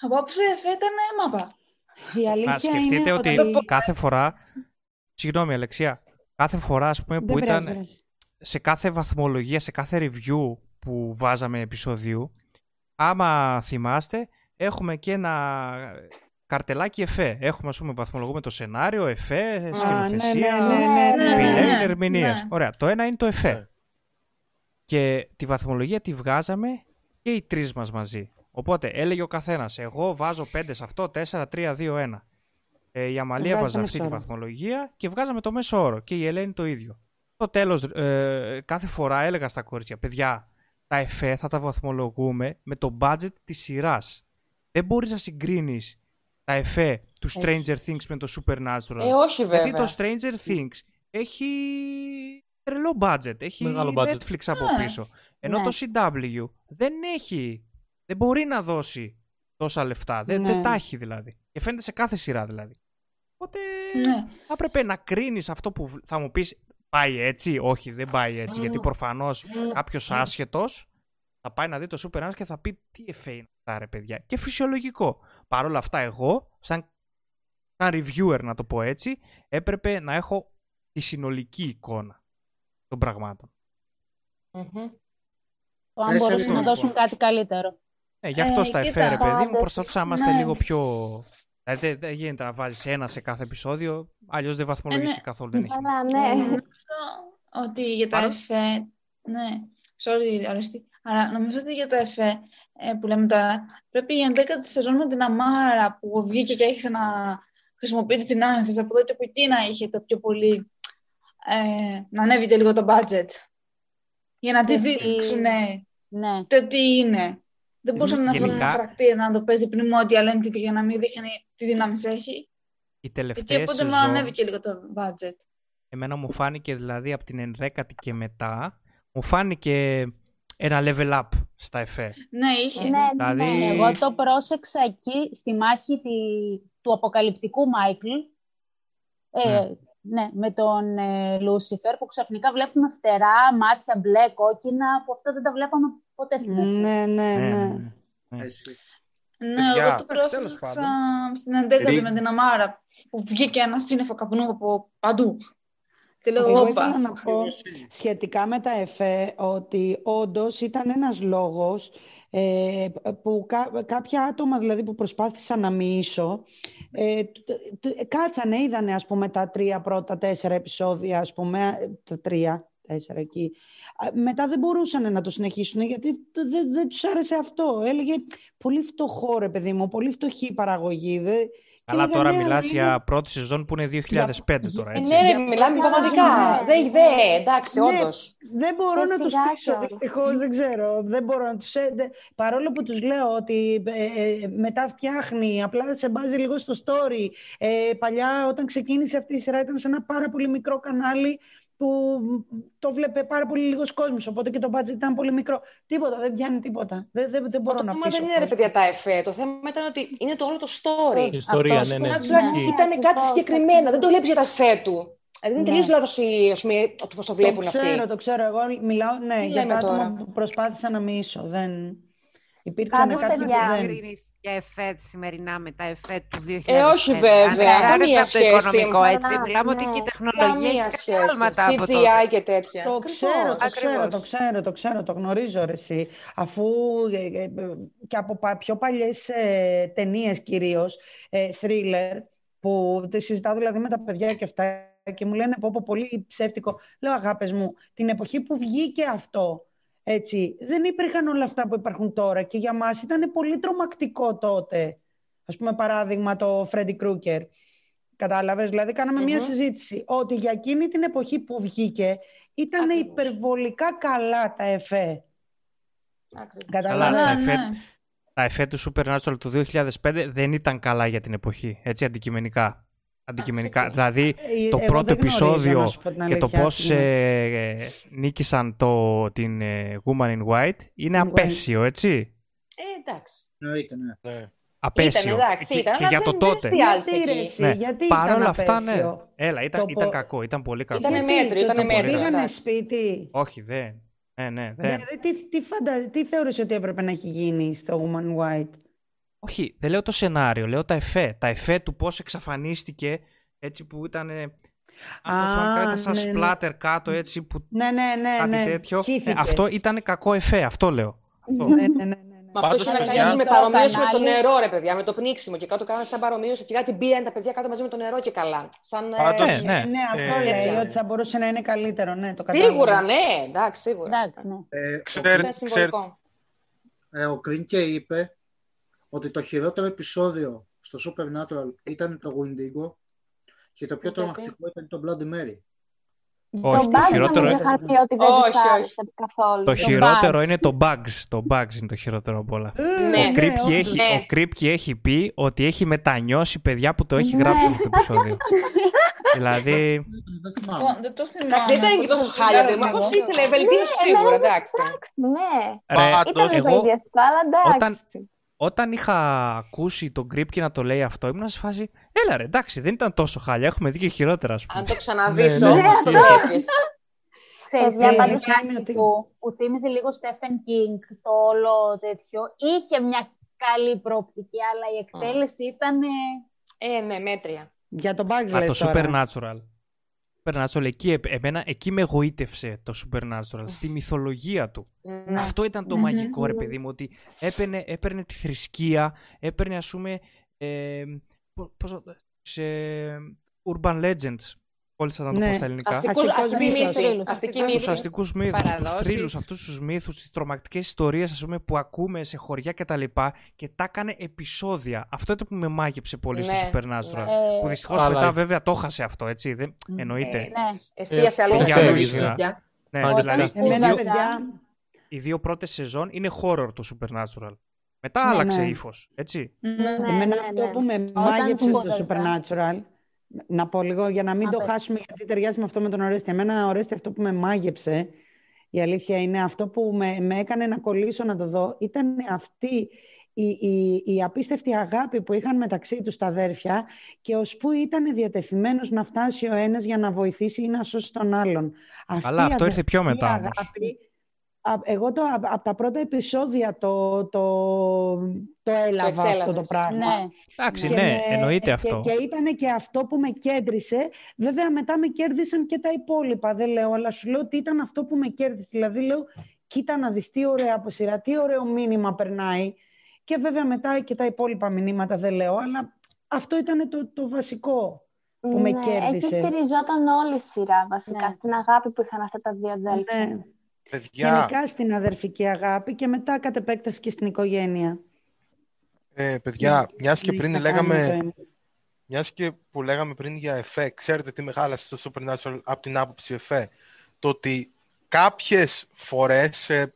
Από όψη εφέ ήταν μάπα. Η αλήθεια Να σκεφτείτε είναι ότι ότι... κάθε φορά. Συγγνώμη, Αλεξία. Κάθε φορά, ας πούμε, Δεν που πειράζει, ήταν δεν πειράζει. σε κάθε βαθμολογία, σε κάθε review που βάζαμε επεισοδίου, άμα θυμάστε, έχουμε και ένα καρτελάκι εφέ. Έχουμε, ας πούμε, βαθμολογούμε το σενάριο, εφέ, ναι, σκηνοθεσία, ναι, ναι, ναι, επιλέγει ναι, ερμηνείας. ναι. Ωραία, το ένα είναι το εφέ. Ναι. Και τη βαθμολογία τη βγάζαμε και οι τρεις μας μαζί. Οπότε έλεγε ο καθένας, εγώ βάζω 5 σε αυτό, 4, 3, 2, 1. Ε, η Αμαλία Βγάζει έβαζε το αυτή τη μέσο όρο. βαθμολογία και βγάζαμε το μέσο όρο. Και η Ελένη το ίδιο. Στο τέλος, ε, κάθε φορά έλεγα στα κορίτσια, παιδιά, τα εφέ θα τα βαθμολογούμε με το budget της σειράς. Δεν μπορείς να συγκρίνεις τα εφέ του Stranger Things με το Supernatural. Ε, όχι βέβαια. Γιατί το Stranger Things έχει τρελό budget. Έχει Μεγάλο budget. Netflix από Ναι. πίσω. Ενώ Ναι. το CW δεν έχει. Δεν μπορεί να δώσει τόσα λεφτά. Δεν, Ναι. δεν τα έχει δηλαδή. Και φαίνεται σε κάθε σειρά δηλαδή. Οπότε Ναι. θα έπρεπε να κρίνεις αυτό που β- θα μου πεις. Πάει έτσι, όχι, δεν πάει έτσι. Γιατί προφανώς κάποιος άσχετος θα πάει να δει το Super Nash και θα πει τι εφέ είναι αυτά, ρε παιδιά. Και φυσιολογικό. Παρ' όλα αυτά, εγώ, σαν, σαν reviewer, να το πω έτσι, έπρεπε να έχω τη συνολική εικόνα των πραγμάτων. Μμμ. Το αν Θες μπορούσαν αυτό. να δώσουν κάτι καλύτερο. Ε, γι' αυτό Ε, στα κοίτα, εφέ, ρε παιδί μου, πάντως, προσπαθούσα να είμαστε ναι. λίγο πιο. Δηλαδή δεν, δεν γίνεται να βάζεις ένα σε κάθε επεισόδιο, αλλιώς δεν βαθμολογήσει Ε, ναι. καθόλου. Δεν έχει. Αλλά ναι. Νομίζω ότι για τα Παρό- εφέ, ναι, sorry, Ορέστη, αλλά νομίζω ότι για τα εφέ ε, που λέμε τώρα, πρέπει η 11η σεζόν με την Αμάρα που βγήκε και άρχισε να χρησιμοποιείται την άμεση από τότε που η Τίνα είχε το πιο πολύ, ε, να ανέβει και λίγο το budget. Για να τη Γιατί- δείξουν Ναι. το τι είναι. Δεν μπορούσαν να φέρουν ένα Γενικά- χαρακτήρα να το παίζει πριν ότι αλέντη για να μην δείχνει τι δυνάμεις έχει. Η Εκεί τελευταία οπότε μου σεζόν, ανέβηκε λίγο το budget. εμένα μου φάνηκε δηλαδή από την 11η και μετά, μου φάνηκε ένα level up στα εφέ. Ναι, είχε. Ναι, ναι, Δηλαδή- ναι. Εγώ το πρόσεξα εκεί στη μάχη τη- του αποκαλυπτικού Μάικλ. Ε, ναι, με τον ε, Λούσιφερ που ξαφνικά βλέπουμε φτερά, μάτια μπλε, κόκκινα που αυτά δεν τα βλέπαμε ποτέ στην αρχή. Ναι, ναι, Ναι, ναι. ναι, ναι. Εσύ. Ναι, Παιδιά, εγώ το εντάξει, τέλος πρόσεξα πάντων. στην 11η Ρί- με την Αμάρα που βγήκε ένα σύννεφο καπνού από παντού. Και λέω, Εγώ όπα. ήθελα να πω σχετικά με τα ΕΦΕ ότι όντως ήταν ένας λόγος ε, που κά- κάποια άτομα δηλαδή που προσπάθησαν να μοιήσω ε, τ- τ- κάτσανε, είδανε ας πούμε τα τρία πρώτα τέσσερα επεισόδια ας πούμε, ε, τα τρία, τέσσερα εκεί. Α, Μετά δεν μπορούσαν να το συνεχίσουν γιατί το- δεν, δεν τους άρεσε αυτό. Έλεγε πολύ φτωχό ρε παιδί μου, πολύ φτωχή η παραγωγή. Δε, και Καλά, έλεγα, τώρα «Ναι, αλλά μιλάς είναι- για πρώτη σεζόν που είναι 2005 τώρα, Ε, έτσι. ναι, ρε, Για μιλάμε πρώτα πραγματικά. ναι, Δε, ναι. δε, εντάξει, Ναι. όντως. Δεν μπορώ Και να τους σιγά πείσω, κιόλας. δυστυχώς, δεν ξέρω. Δεν μπορώ να τους... ε, δε- Παρόλο που τους λέω ότι ε, ε, μετά φτιάχνει, απλά σε μπάζει λίγο στο story. Ε, παλιά όταν ξεκίνησε αυτή η σειρά ήταν σε ένα πάρα πολύ μικρό κανάλι που το βλέπε πάρα πολύ λίγος κόσμος, οπότε και το budget ήταν πολύ μικρό. Τίποτα, δεν πιάνει τίποτα. Δεν, δεν, δεν μπορώ Το να θέμα πείσω δεν είναι ρε κόσμο. παιδιά τα εφέ. Το θέμα ήταν ότι είναι το όλο το story. Η ιστορία, Αυτός ναι, που ναι. Να να ξέρω Ναι. ήταν κάτι Ακριβώς, συγκεκριμένα. Δεν το βλέπεις για τα εφέ του. Δηλαδή είναι Ναι. τελείως λάθος ας πούμε, το πώς το βλέπουν το ξέρω, αυτοί. το ξέρω. Εγώ μιλάω ναι, Τι για λέμε τα άτομα τώρα; που προσπάθησα να μίσω. Δεν... Υπήρξαν Πάντως, κάποιοι που παιδιά, δεν... συγκρίνεις για εφέ σημερινά με τα εφέ του 2005. Ε, όχι, βέβαια. Αν Καμία από το σχέση. οικονομικό, έτσι. Καλά, Μιλάμε ότι ναι. και η τεχνολογία Καμία έχει σχέση. άλματα από τότε. CGI και τέτοια. Το Ακριβώς. ξέρω, το ξέρω, Ακριβώς. το ξέρω, το ξέρω, το γνωρίζω ρε εσύ. Αφού ε, ε, και από πα- πιο παλιές ε, ταινίες κυρίως, ε, thriller, που τις συζητάω δηλαδή με τα παιδιά και αυτά και μου λένε πω, πω πολύ ψεύτικο. Λέω αγάπες μου, την εποχή που βγήκε αυτό, έτσι, δεν υπήρχαν όλα αυτά που υπάρχουν τώρα και για μας ήταν πολύ τρομακτικό τότε. Ας πούμε παράδειγμα το Freddy Krueger. Κατάλαβες, δηλαδή κάναμε μια Μμμ. συζήτηση ότι για εκείνη την εποχή που βγήκε ήταν Ακριβώς. υπερβολικά καλά τα εφέ. Ακριβώς. Καλά, Κατάλαβες. τα Ναι, εφέ, ναι. τα εφέ του Supernatural του 2005 δεν ήταν καλά για την εποχή, έτσι, αντικειμενικά. Αντικειμενικά. ξεκάθαρα. Δηλαδή, Ε, το εγώ πρώτο δεν γνωρίζω, επεισόδιο να σου πω την και το αλήθεια, πώς ναι. ε, ε, νίκησαν το, την ε, Woman in White είναι In White. απέσιο, έτσι; Ε, εντάξει. Εννοείται, ναι. Ναι. Απέσιο. Ήταν, εντάξει, και, ήταν, και αλλά για το δεν- δεν τότε. εστιάζει Γιατί, ρε, εκεί. εσύ, Ναι. γιατί Παρ' ήταν όλα αυτά, ναι. απέσιο; Έλα, ήταν, Το ήταν πο- κακό, ήταν πολύ κακό. Ήτανε Γιατί, μέτριο, το- ήτανε το μέτριο, πήγανε εντάξει. σπίτι; Όχι, δεν. Ναι, ναι, δεν. Δηλαδή, τι, τι, φαντα... τι θεώρησε ότι έπρεπε να έχει γίνει στο Woman White; Όχι, δεν λέω το σενάριο, λέω τα εφέ. Τα εφέ του πώς εξαφανίστηκε, έτσι που ήταν... Αν το Α, θυμάμαι καλά, ήταν σαν ναι, ναι. σπλάτερ κάτω, έτσι που Ναι, ναι, ναι. κάτι ναι. τέτοιο. Χύθηκε. Ε, αυτό ήταν κακό εφέ, αυτό λέω. Αυτό. Ναι, ναι, ναι, ναι. Μα αυτό Πάντως, είχε να παιδιά- κάνεις με Μικρό παρομοίωση με το κανάλι. νερό, ρε παιδιά, με το πνίξιμο. Και κάτω κάνανε σαν παρομοίωση. Και κάτι μπήραν τα παιδιά κάτω μαζί με το νερό και καλά. Σαν, ε, Πάντως, Ναι, ναι. Ναι, αυτό Ε, λέει, τέτοια. ότι θα μπορούσε να είναι καλύτερο. Ναι, το κατάλαβα. Σίγουρα, ναι, εντάξει, σίγουρα. Εντάξει, ναι. Ε, Ξέρετε, Ήταν συμβολικό. ε, ο Κρίνκε είπε ότι το χειρότερο επεισόδιο στο Supernatural ήταν το Windigo και το πιο Γιατί; τρομακτικό ήταν το Bloody Mary. Όχι, το το Bugs χειρότερο- νομίζω είχαν πει ότι δεν Όχι, τους όχι. άρεσε καθόλου. Το Το χειρότερο Bugs. είναι το bugs. Το bugs είναι το χειρότερο απ' όλα. Ε, Ναι. Ο Κρίπκι όντως. έχει, Ναι. ο Κρίπκι έχει πει ότι έχει μετανιώσει παιδιά που το έχει Ναι. γράψει αυτό το επεισόδιο. δηλαδή, Δεν θυμάμαι. Λοιπόν, δεν το θυμάμαι. Εντάξει, δεν ήταν και τόσο χάλια, παιδί. Μα πώς ήθελε, βελτίωση Ναι, σίγουρα, εμένα εντάξει. Εντάξει, ναι. ρε, Πάντως, Ήταν λίγο εγώ- ιδιαστικό, αλλά εντάξει. Όταν- όταν είχα ακούσει τον Κρίπκι να το λέει αυτό, ήμουν σε φάση, έλα ρε, εντάξει, δεν ήταν τόσο χάλια, έχουμε δει και χειρότερα, ας πούμε. Αν το ξαναδείς Ναι, ναι, όμως, το ισχύει. βλέπεις. Ξέρεις, Παιδιά, για πάντως παρουσιάση είναι ότι- του, που θύμιζε λίγο Stephen King, το όλο τέτοιο, είχε μια καλή προοπτική, αλλά η εκτέλεση ήταν... Ε, ναι, μέτρια. Για τον Bugs Α, λες το τώρα. Supernatural. Supernatural, εκεί, ε- εμένα, εκεί με εγωίτευσε το Supernatural, στη μυθολογία του. Ναι. Αυτό ήταν το Μμμ. μαγικό, ρε παιδί μου, ότι έπαιρνε, έπαιρνε τη θρησκεία, έπαιρνε, ας πούμε, ε, πώς, πώς, σε urban legends, κόλλησα να το Ναι. πω στα ελληνικά. Αστικούς, Αστικός αστική μύθος. μύθη. Αστική Τους μύθη. αστικούς μύθους, τους Παραδόσεις. θρύλους, αυτούς τους μύθους, τις τρομακτικές ιστορίες, ας πούμε, που ακούμε σε χωριά και τα λοιπά και τα έκανε επεισόδια. Αυτό ήταν που με μάγεψε πολύ στο Ναι, Supernatural. ναι. Που δυστυχώς Αλλά- μετά βέβαια το χάσε αυτό, έτσι, δεν, εννοείται. Ε, Ναι. Εστίασε αλλού. Ε, Για αλλού η ξέρεις, σειρά. παιδιά. Ναι, Μάλιστα. δηλαδή, οι Εμένα, δύο, παιδιά, οι δύο πρώτες σεζόν είναι horror το Supernatural. Μετά Ναι, άλλαξε ναι. ύφος, έτσι. Ναι, Εμένα ναι, αυτό ναι. που με Όταν μάγεψε στο σπούδαζα. Supernatural, να πω λίγο για να μην Α, το πες. χάσουμε, γιατί ταιριάζει με αυτό με τον Ορέστη. Εμένα, Ορέστη, αυτό που με μάγεψε, η αλήθεια είναι αυτό που με, με έκανε να κολλήσω να το δω, ήταν αυτή η, η, η απίστευτη αγάπη που είχαν μεταξύ τους τα αδέρφια και ως που ήταν διατεθειμένος να φτάσει ο ένας για να βοηθήσει ή να σώσει τον άλλον. Αυτή Αλλά η αυτό ήρθε πιο αδερφική μετά όμως. αγάπη, α- εγώ το, από τα πρώτα επεισόδια το, το, το έλαβα αυτό το εξέλαβες. πράγμα. Ναι. Εντάξει, Και ναι, με- εννοείται και, αυτό. Και ήταν και αυτό που με κέντρισε. Βέβαια, μετά με κέρδισαν και τα υπόλοιπα. Δεν λέω, αλλά σου λέω ότι ήταν αυτό που με κέρδισε. Δηλαδή, λέω, κοίτα να δεις τι ωραία αποσυρά, τι ωραίο μήνυμα περνάει. Και βέβαια μετά και τα υπόλοιπα μηνύματα δεν λέω, αλλά αυτό ήταν το, το βασικό που με Ναι, εκεί κέρδισε. στηριζόταν όλη η σειρά βασικά, Ναι. στην αγάπη που είχαν αυτά τα δύο αδέλφια. Ναι. Παιδιά, Γενικά στην αδερφική αγάπη και μετά κατ' επέκταση και στην οικογένεια. ε, παιδιά μιας και Ναι, πριν θα λέγαμε, κάνουμε το- μιας και που λέγαμε πριν για εφέ, ξέρετε τι με χάλασε στο Supernatural από την άποψη εφέ; Το ότι κάποιες φορές, σε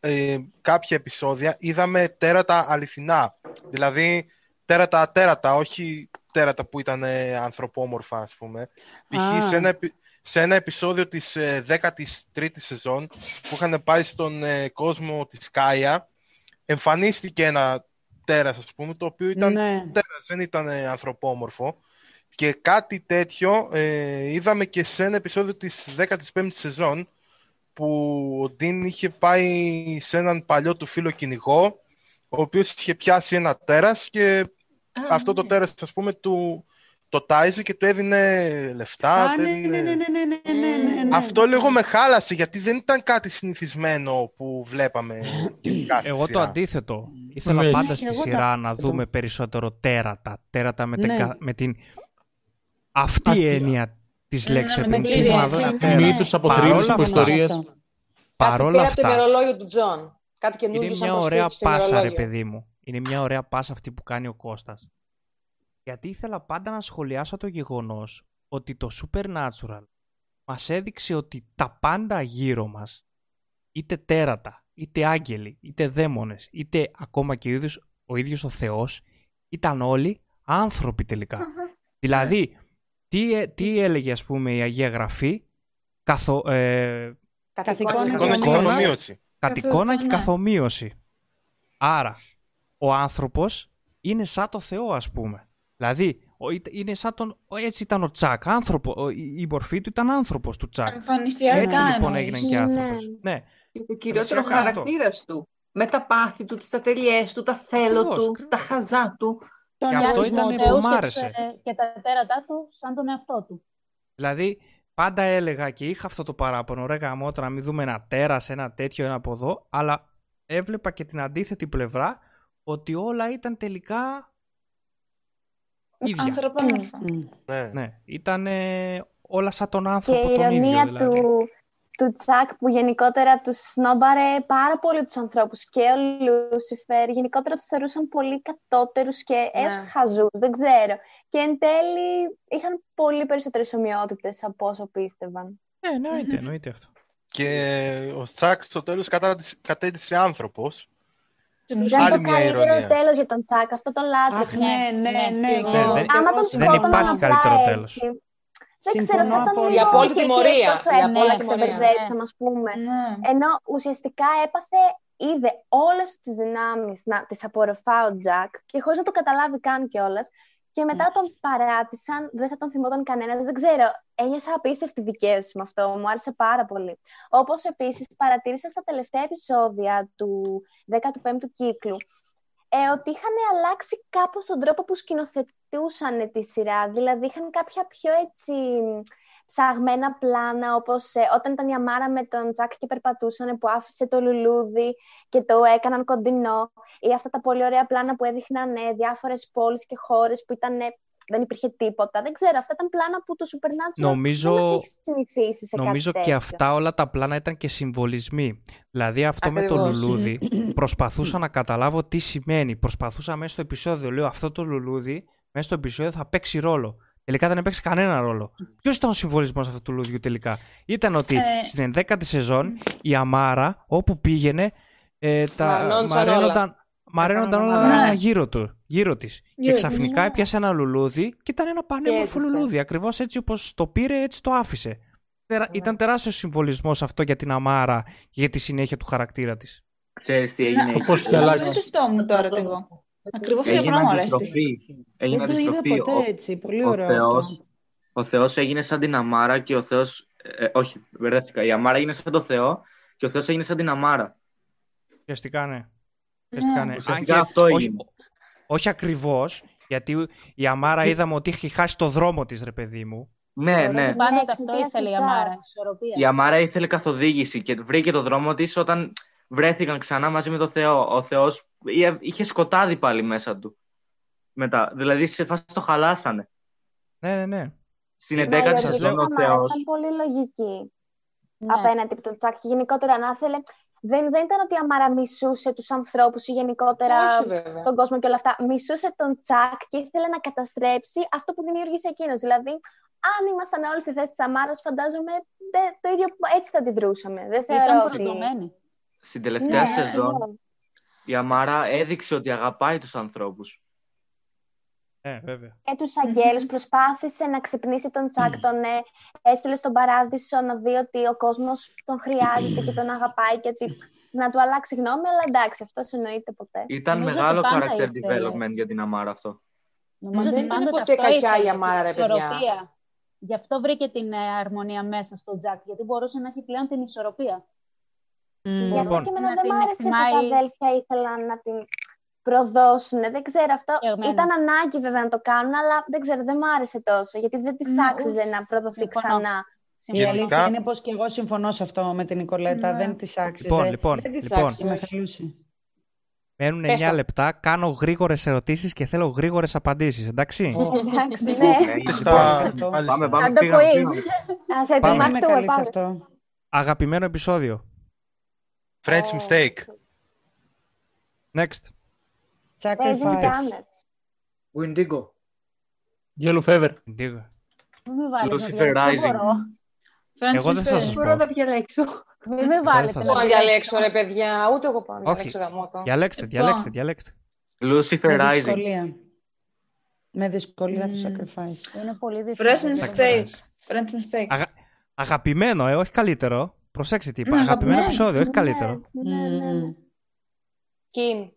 ε, κάποια επεισόδια, είδαμε τέρατα αληθινά. Δηλαδή, τέρατα ατέρατα, όχι τέρατα που ήταν ε, ανθρωπόμορφα, ας πούμε. Π.χ. Α. σε ένα, επει- σε ένα επεισόδιο της ε, 13ης σεζόν που είχαν πάει στον ε, κόσμο της Κάια, εμφανίστηκε ένα τέρας, ας πούμε, το οποίο ήταν Ναι. τέρας, δεν ήταν ε, ανθρωπόμορφο. Και κάτι τέτοιο ε, είδαμε και σε ένα επεισόδιο της 15ης σεζόν που ο Ντίν είχε πάει σε έναν παλιό του φίλο κυνηγό ο οποίος είχε πιάσει ένα τέρας και αυτό το τέρας ας πούμε του το τάιζε και του έδινε λεφτά. Α, του ναι, έδινε- ναι, ναι, ναι, ναι, ναι, ναι, ναι, ναι. Αυτό λίγο με χάλασε γιατί δεν ήταν κάτι συνηθισμένο που βλέπαμε γενικά στη Εγώ το σειρά. αντίθετο. Ήθελα Ναι, πάντα και στη εγώ σειρά τα- να δούμε περισσότερο τέρατα. Τέρατα με, την, Ναι. κα- με την αυτή Αυτή- έννοια της Ναι, λέξης. με ρε παιδί μου. την Ήθελα να πλήρη δω- έννοια. ναι, ναι. Μύθους, Παρόλα από θρύλους, αυτά- υποστορίες. Αυτό. Παρόλα Κάτι πήρε από το αυτά, ημερολόγιο του Τζον. Κάτι καινούργιο είναι σαν μια προσθήκη ωραία στο πάσα, ρε ημερολόγιο. παιδί μου. Είναι μια ωραία πάσα αυτή που κάνει ο Κώστας. Γιατί ήθελα πάντα να σχολιάσω το γεγονός ότι το Supernatural μας έδειξε ότι τα πάντα γύρω μας, είτε τέρατα, είτε άγγελοι, είτε δαίμονες, είτε ακόμα και ο ίδιος ο, ίδιος ο Θεός, ήταν όλοι άνθρωποι τελικά. δηλαδή, τι, ε- τι έλεγε ας πούμε η Αγία Γραφή, καθο, ε, Κατ' Καθ' εικόνα εικόνα και Εικόνα και Καθ' καθομοίωση. κατ' Αυτό, εικόνα και ναι. καθομοίωση. Άρα, ο άνθρωπος είναι σαν το Θεό, ας πούμε. Δηλαδή, ο- ήταν- είναι σαν τον, ο- έτσι ήταν ο Τσάκ, άνθρωπο, ο- η, η μορφή του ήταν άνθρωπος του Τσάκ. Εμφανιστιακά Έτσι λοιπόν εννοείς. έγιναν και Ναι. άνθρωπος. Ναι. Και το κυριότερο Εμφανισιακά αυτό. χαρακτήρας του. Με τα πάθη του, τις ατελειές του, τα θέλω Ακριβώς, του, ακριβώς. τα χαζά του. Τον Γι' αυτό νοιασμό ήταν που Θεούς μ' και άρεσε. τους, ε, Και τα τέρατά του σαν τον εαυτό του. Δηλαδή, πάντα έλεγα και είχα αυτό το παράπονο, ρε γαμώτο, να μην δούμε ένα τέρας, ένα τέτοιο, ένα από εδώ, αλλά έβλεπα και την αντίθετη πλευρά, ότι όλα ήταν τελικά ίδια. Ανθρωπόμορφα. Ναι. Ναι, ήταν όλα σαν τον Και άνθρωπο η τον ίδιο ηρωνία δηλαδή. του, του Τσακ που γενικότερα τους σνόμπαρε πάρα πολύ τους ανθρώπους και ο Λούσιφερ γενικότερα τους θεωρούσαν πολύ κατώτερους και έως Ναι. χαζούς, δεν ξέρω. Και εν τέλει είχαν πολύ περισσότερες ομοιότητες από όσο πίστευαν. Ναι, εννοείται, εννοείται αυτό. Και ο Τσακ στο τέλος κατέτησε άνθρωπος. Ήταν Άλλη το μια καλύτερο ηρωνία. τέλος για τον Τσακ, αυτό το λάτρεψα. ναι, ναι, ναι. ναι. εγώ- Ναι, δεν- Άμα τον δεν σκότωναν υπάρχει απλά καλύτερο έτσι, τέλος. Δεν Συμφωνώ ξέρω, θα ήταν απόλυτα. λίγο Η απόλυτη και εκεί τιμωρία, εκτός του η έδρα, απόλυτη να τιμωρία. ξεμπερδέψαμε, ας πούμε. Ναι. Ενώ ουσιαστικά έπαθε, είδε όλες τις δυνάμεις να τις απορροφά ο Τζακ και χωρίς να το καταλάβει καν κιόλας. Και μετά τον παράτησαν, δεν θα τον θυμόταν κανένας. Δεν ξέρω, ένιωσα απίστευτη δικαίωση με αυτό. Μου άρεσε πάρα πολύ. Όπως επίσης παρατήρησα στα τελευταία επεισόδια του 15ου κύκλου ε, ότι είχαν αλλάξει κάπως τον τρόπο που σκηνοθετούσαν τη σειρά. Δηλαδή είχαν κάποια πιο έτσι ψαγμένα πλάνα, όπως ε, όταν ήταν η Αμάρα με τον Τζακ και περπατούσαν που άφησε το λουλούδι και το έκαναν κοντινό ή αυτά τα πολύ ωραία πλάνα που έδειχναν ε, διάφορες πόλεις και χώρες που ήταν, ε, δεν υπήρχε τίποτα. Δεν ξέρω, αυτά ήταν πλάνα που το Supernatural Νομίζω- δεν μας έχει συνηθίσει σε Νομίζω κάτι και τέτοιο. αυτά όλα τα πλάνα ήταν και συμβολισμοί. Δηλαδή αυτό με το Ακριβώς. λουλούδι προσπαθούσα να καταλάβω τι σημαίνει. Προσπαθούσα μέσα στο επεισόδιο, λέω αυτό το λουλούδι μέσα στο επεισόδιο θα παίξει ρόλο. Τελικά δεν έπαιξε κανένα ρόλο. Ποιος ήταν ο συμβολισμός αυτού του λουλουδιού τελικά; Ήταν ότι Ε. στην 11η σεζόν η Αμάρα όπου πήγαινε ε, τα Μαρνόντουσαν μαραίνονταν, μαραίνονταν όλα Ναι. γύρω, του, γύρω της. Και Γύρω της, ξαφνικά ναι. έπιασε ένα λουλούδι και ήταν ένα πανέμορφο έζησε. λουλούδι. Ακριβώς έτσι όπως το πήρε έτσι το άφησε. Τερα- Ήταν τεράστιος συμβολισμός αυτό για την Αμάρα και για τη συνέχεια του χαρακτήρα της. Ξέρεις τι έγινε Ναι. εκεί. Πώς και Αυτό αλλάξεις. σκεφτόμουν τώρα κι εγώ. Ακριβώς για Έγινε αυτό μου αρέσει. αντιστροφή. Έγινε Δεν το είδα αντιστροφή. ποτέ Ο- έτσι. Πολύ ο ωραίο Θεός, αυτό. ο Θεός έγινε σαν την Αμάρα και ο Θεός... ε, όχι, μπερδεύτηκα. Η Αμάρα έγινε σαν το Θεό και ο Θεός έγινε σαν την Αμάρα. Ουσιαστικά ναι. Ουσιαστικά ναι. Αν Ουσιαστικά και αυτό όχι, έγινε. όχι ακριβώς, γιατί η Αμάρα είδαμε ότι έχει χάσει το δρόμο της, ρε παιδί μου. Ναι, Θεωρώ ναι. ότι Πάντοτε Ναι, αυτό εξαιτίας ήθελε η του Αμάρα, Τζακ. ισορροπία. Η Αμάρα ήθελε καθοδήγηση και βρήκε το δρόμο της όταν βρέθηκαν ξανά μαζί με το Θεό. Ο Θεός είχε- είχε σκοτάδι πάλι μέσα του. Μετά. Δηλαδή σε φάση το χαλάσανε. Ναι, ναι, ναι. Στην Μα η 11η λογική σας της λέω, σεζόν ο Αμάρας Θεός ήταν πολύ λογική Ναι. απέναντι από τον Τσακ. Και γενικότερα να ήθελε. Δεν, δεν ήταν ότι η Αμάρα μισούσε τους ανθρώπους ή γενικότερα Όχι βέβαια. τον κόσμο και όλα αυτά. Μισούσε τον Τσακ και ήθελε να καταστρέψει αυτό που δημιούργησε εκείνος. Δηλαδή, αν ήμασταν όλοι στη θέση της Αμάρας, φαντάζομαι δε- το ίδιο έτσι θα αντιδρούσαμε. Δεν θεωρώ Ήταν ότι... προσδομένη. στην τελευταία Ναι, σεζόν ναι. η Αμάρα έδειξε ότι αγαπάει τους ανθρώπους. Ε, βέβαια. και τους αγγέλους προσπάθησε να ξυπνήσει τον Τσακ, τον ε, έστειλε στον παράδεισο να δει ότι ο κόσμος τον χρειάζεται και τον αγαπάει και ότι να του αλλάξει γνώμη, αλλά εντάξει, αυτός εννοείται ποτέ. Ήταν Νομίζω μεγάλο ότι πάντα character ήθελε. development για την Αμάρα αυτό. Νομίζω δεν ότι ήταν πάντοτε ποτέ αυτό κακιά ήθελε, η Αμάρα, την ρε παιδιά. ισορροπία. Γι' αυτό βρήκε την ε, αρμονία μέσα στον Τζακ, γιατί μπορούσε να έχει πλέον την ισορροπία. Γι' αυτό Λοιπόν. και εμένα Να δεν την μου άρεσε που τα εκτιμάει- αδέλφια ήθελαν να την προδώσουν. Δεν ξέρω αυτό. Και εμένα. Ήταν ανάγκη βέβαια να το κάνουν, αλλά δεν ξέρω, δεν μου άρεσε τόσο. Γιατί δεν τη Ναι, άξιζε να προδοθεί Συμφωνώ. ξανά. Η Γενικά- αλήθεια είναι πως και εγώ συμφωνώ σε αυτό με την Νικολέτα. Ναι. Δεν της άξιζε. Λοιπόν, λοιπόν, Δεν της λοιπόν. άξιζε. Και με χαλούσε. Μένουν Πες 9 το. λεπτά. Κάνω γρήγορες ερωτήσεις και θέλω γρήγορες απαντήσεις. Εντάξει; Εντάξει, ναι. Ναι, Στα... Λοιπόν, μάλιστα. Πάμε, πάμε, Σαν το πήγαμε, quiz. πήγαμε. Ας Πάμε. Δεν είμαι ετοιμαστούμε, καλή σε πάμε. αυτό. Αγαπημένο επεισόδιο. French mistake. Next. Raising Sacrifice. Gunners. Windigo. Yellow Fever. Indigo. Μην με βάλετε να Lucifer διαλέξω, Rising. δεν μπορώ. Εγώ δεν θα σας Μπορώ να διαλέξω. Μην με βάλετε θα να Εγώ να διαλέξω. διαλέξω ρε παιδιά, ούτε εγώ πάω να Όχι. διαλέξω γαμότο. Διαλέξτε, Λοιπόν. διαλέξτε, διαλέξτε. Lucifer Με Rising. δυσκολία. Με δυσκολία το Μμμ. sacrifice. Είναι πολύ δύσκολο. Fresh mistake. Friend mistake. Αγα... Αγαπημένο, ε, όχι καλύτερο. Προσέξτε τι είπα. Αγαπημένο επεισόδιο, όχι καλύτερο. Ναι, Skin.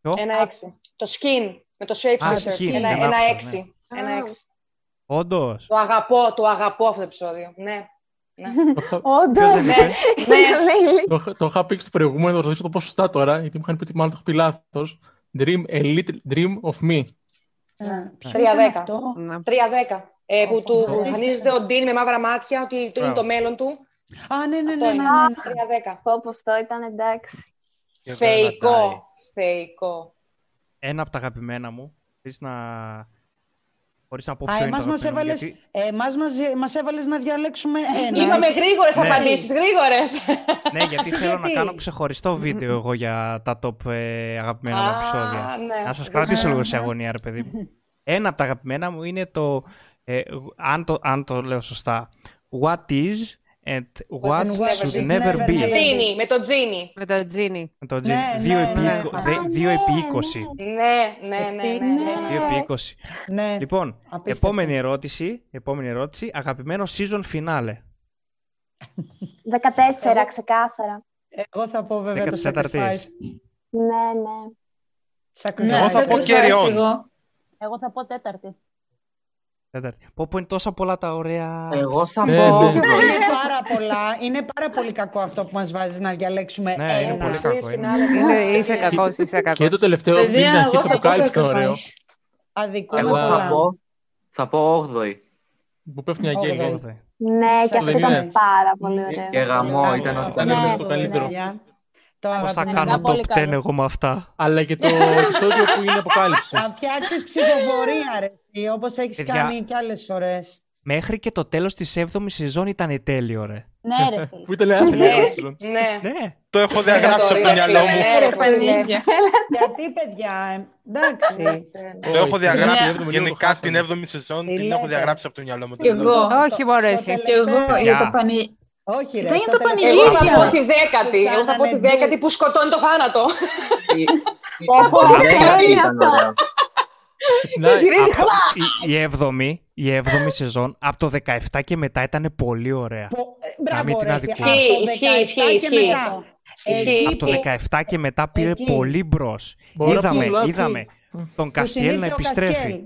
Το; Ένα έξι. Το skin. Με το shapeshifter. Ah, Ένα ναι, έξι. Ένα Το αγαπώ, το αγαπώ αυτό το επεισόδιο. Ναι. Ναι. Όντως. Ναι. ναι. ναι. Το είχα πει στο προηγούμενο, θα ρωτήσω το πω τώρα, γιατί μου είχαν πει ότι μάλλον το είχα πει λάθος. Dream, a little dream of me. 3-10. 3-10. Ε, που του Αυτό. εμφανίζεται ο Ντίν με μαύρα μάτια, ότι του είναι Μπράβο. το μέλλον του. Α, ναι, ναι, Αυτό ναι, είναι. ναι, ναι. Τρία δέκα. Πω, πω, αυτό ήταν εντάξει. Και βέβαια die. Θεϊκό. Θεϊκό. Ένα από τα αγαπημένα μου. Θες να... Χωρίς να πω Α, ποιο είναι το εμάς μας αγαπημένο μου, έβαλες, γιατί- εμάς μας, μας έβαλες να διαλέξουμε ένα. Είπαμε Εσύ- γρήγορες Ναι. απαντήσεις, γρήγορες. Ναι, γιατί θέλω να Γιατί; κάνω ξεχωριστό βίντεο εγώ για τα top ε, αγαπημένα μου Α, επεισόδια. ναι. Να σας κρατήσω λίγο σε αγωνία, ρε παιδί μου. Ένα από τα αγαπημένα μου είναι το, ε, αν το, αν το λέω σωστά, What is and what and what should should never never be. be. Τζίνι, με το Τζίνι. Με το Τζίνι. Με το G. Ναι, Δύο ναι, επί ναι. είκο- Α, δε- δύο ναι, επί ναι. 20. Ναι, ναι, ναι, ναι. ναι. Δύο επί 20. Ναι. Λοιπόν, Απίστευτο. επόμενη ερώτηση, επόμενη ερώτηση, αγαπημένο season finale. 14, ξεκάθαρα. Εγώ θα πω βέβαια το 14 sacrifice. Ναι, ναι. Sacrifice. Ναι, Εγώ θα πω sacrifice carry on. εγώ. Εγώ θα πω τέταρτη. Τέταρτη. Πω πω είναι τόσα πολλά τα ωραία. Εγώ θα Ναι, πω. ναι. Είναι πάρα πολλά. Είναι πάρα πολύ κακό αυτό που μας βάζεις να διαλέξουμε Ναι, είναι ένα. πολύ Series κακό. είναι. finale. Είναι, είσαι κακός, είσαι κακός. Και το τελευταίο πριν Παιδιά, την αρχή εγώ τη θα πω αποκάλυψη ήταν ωραίο. sacrifice. Αδικούμε Εγώ θα πολλά. πω. Θα πω 8η. Που πέφτει μια γκέλη. Όγδοη. Όγδοη. Ναι, και Δεν αυτό είναι. ήταν πάρα πολύ ωραίο. Και γαμό Πολύ ήταν καλό. ότι Ήταν Ναι, το ναι, καλύτερο. Παιδιά, Το Πώς θα αγαπημένο. κάνω πολύ top 10 καλό. εγώ με αυτά; Αλλά και το επεισόδιο που είναι αποκάλυψη. Θα φτιάξεις ψηφοφορία, ρε, εσύ, όπως έχεις Παιδιά. κάνει και άλλες φορές. Μέχρι και το τέλος της 7ης σεζόν ήταν τέλειο, ρε. Ναι, ρε φίλε. Που ήταν άθλιο. Ναι, ναι. Ναι. Το έχω διαγράψει από το μυαλό μου. Ναι, ρε, παιδί. Γιατί, παιδιά, ε, εντάξει. Το έχω στην διαγράψει έβδομη λίγο γενικά το την χάσαμε. 7η σεζόν. Τι Την έχω λέτε. διαγράψει από το μυαλό μου. Κι εγώ. Όχι, μωρέ, Στο εσύ. Και εγώ τελευταίο- για το Παιδιά. Πανί. Όχι, ρε. Ήταν για στο το τελευταίο- Εγώ θα πανηγύρια. πω τη δέκατη. Εγώ θα πω τη κάνανε δέκατη ντου. που σκοτώνει το θάνατο. Η- η- Πω, η δέκατη είναι ήταν αυτό. ωραία. Ξυπνάει. Γυρίζει Από- η, η, έβδομη, η έβδομη σεζόν από το 17 και μετά ήταν πολύ ωραία. Πο- ε, Να Μπράβο, μην την ρε, αδικούμε. από το Ισχύει, 17 ισχύει, και ισχύει. μετά. Ισχύει. Εκεί Από το που- 17 και μετά πήρε Εκεί. πολύ μπρο. Μπορώ να Είδαμε, πω, είδαμε τον που Καστιέλ να συνήθει ο επιστρέφει.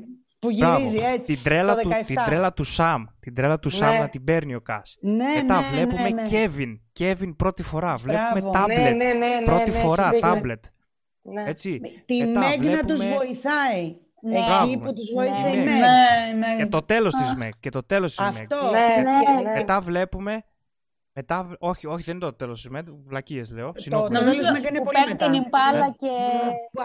Καστιέλ, Που Μπράβο. γυρίζει έτσι. Την τρέλα, το του, 17. την τρέλα του Σαμ. Την τρέλα του Σαμ Ναι. να την παίρνει ο Κας. Ναι, Μετά ναι, βλέπουμε ναι, ναι. Κέβιν. Κέβιν πρώτη φορά. Βλέπουμε Μπράβο. τάμπλετ. Ναι, ναι, ναι, ναι, Πρώτη ναι, φορά έχεις δίκιο. τάμπλετ. Ναι. Έτσι. Τη Μετά Μέγ να τους βλέπουμε βοηθάει. Ναι. Εκεί Μπράβο. που τους Η βοήθησε η Μέγ. Μέγ. Ναι, με... Και το τέλος της Μεγ. Και το τέλος της Μεγ. Αυτό. Ναι, Ναι. ναι. Μετά βλέπουμε. Μετά, β- όχι, όχι, δεν είναι το τέλος της Μεγ. Βλακίες λέω. Το Συνόχληση. Νομίζω- τέλος Μέγ είναι Που πολύ παίρνει μετά. την Ιμπάλα και...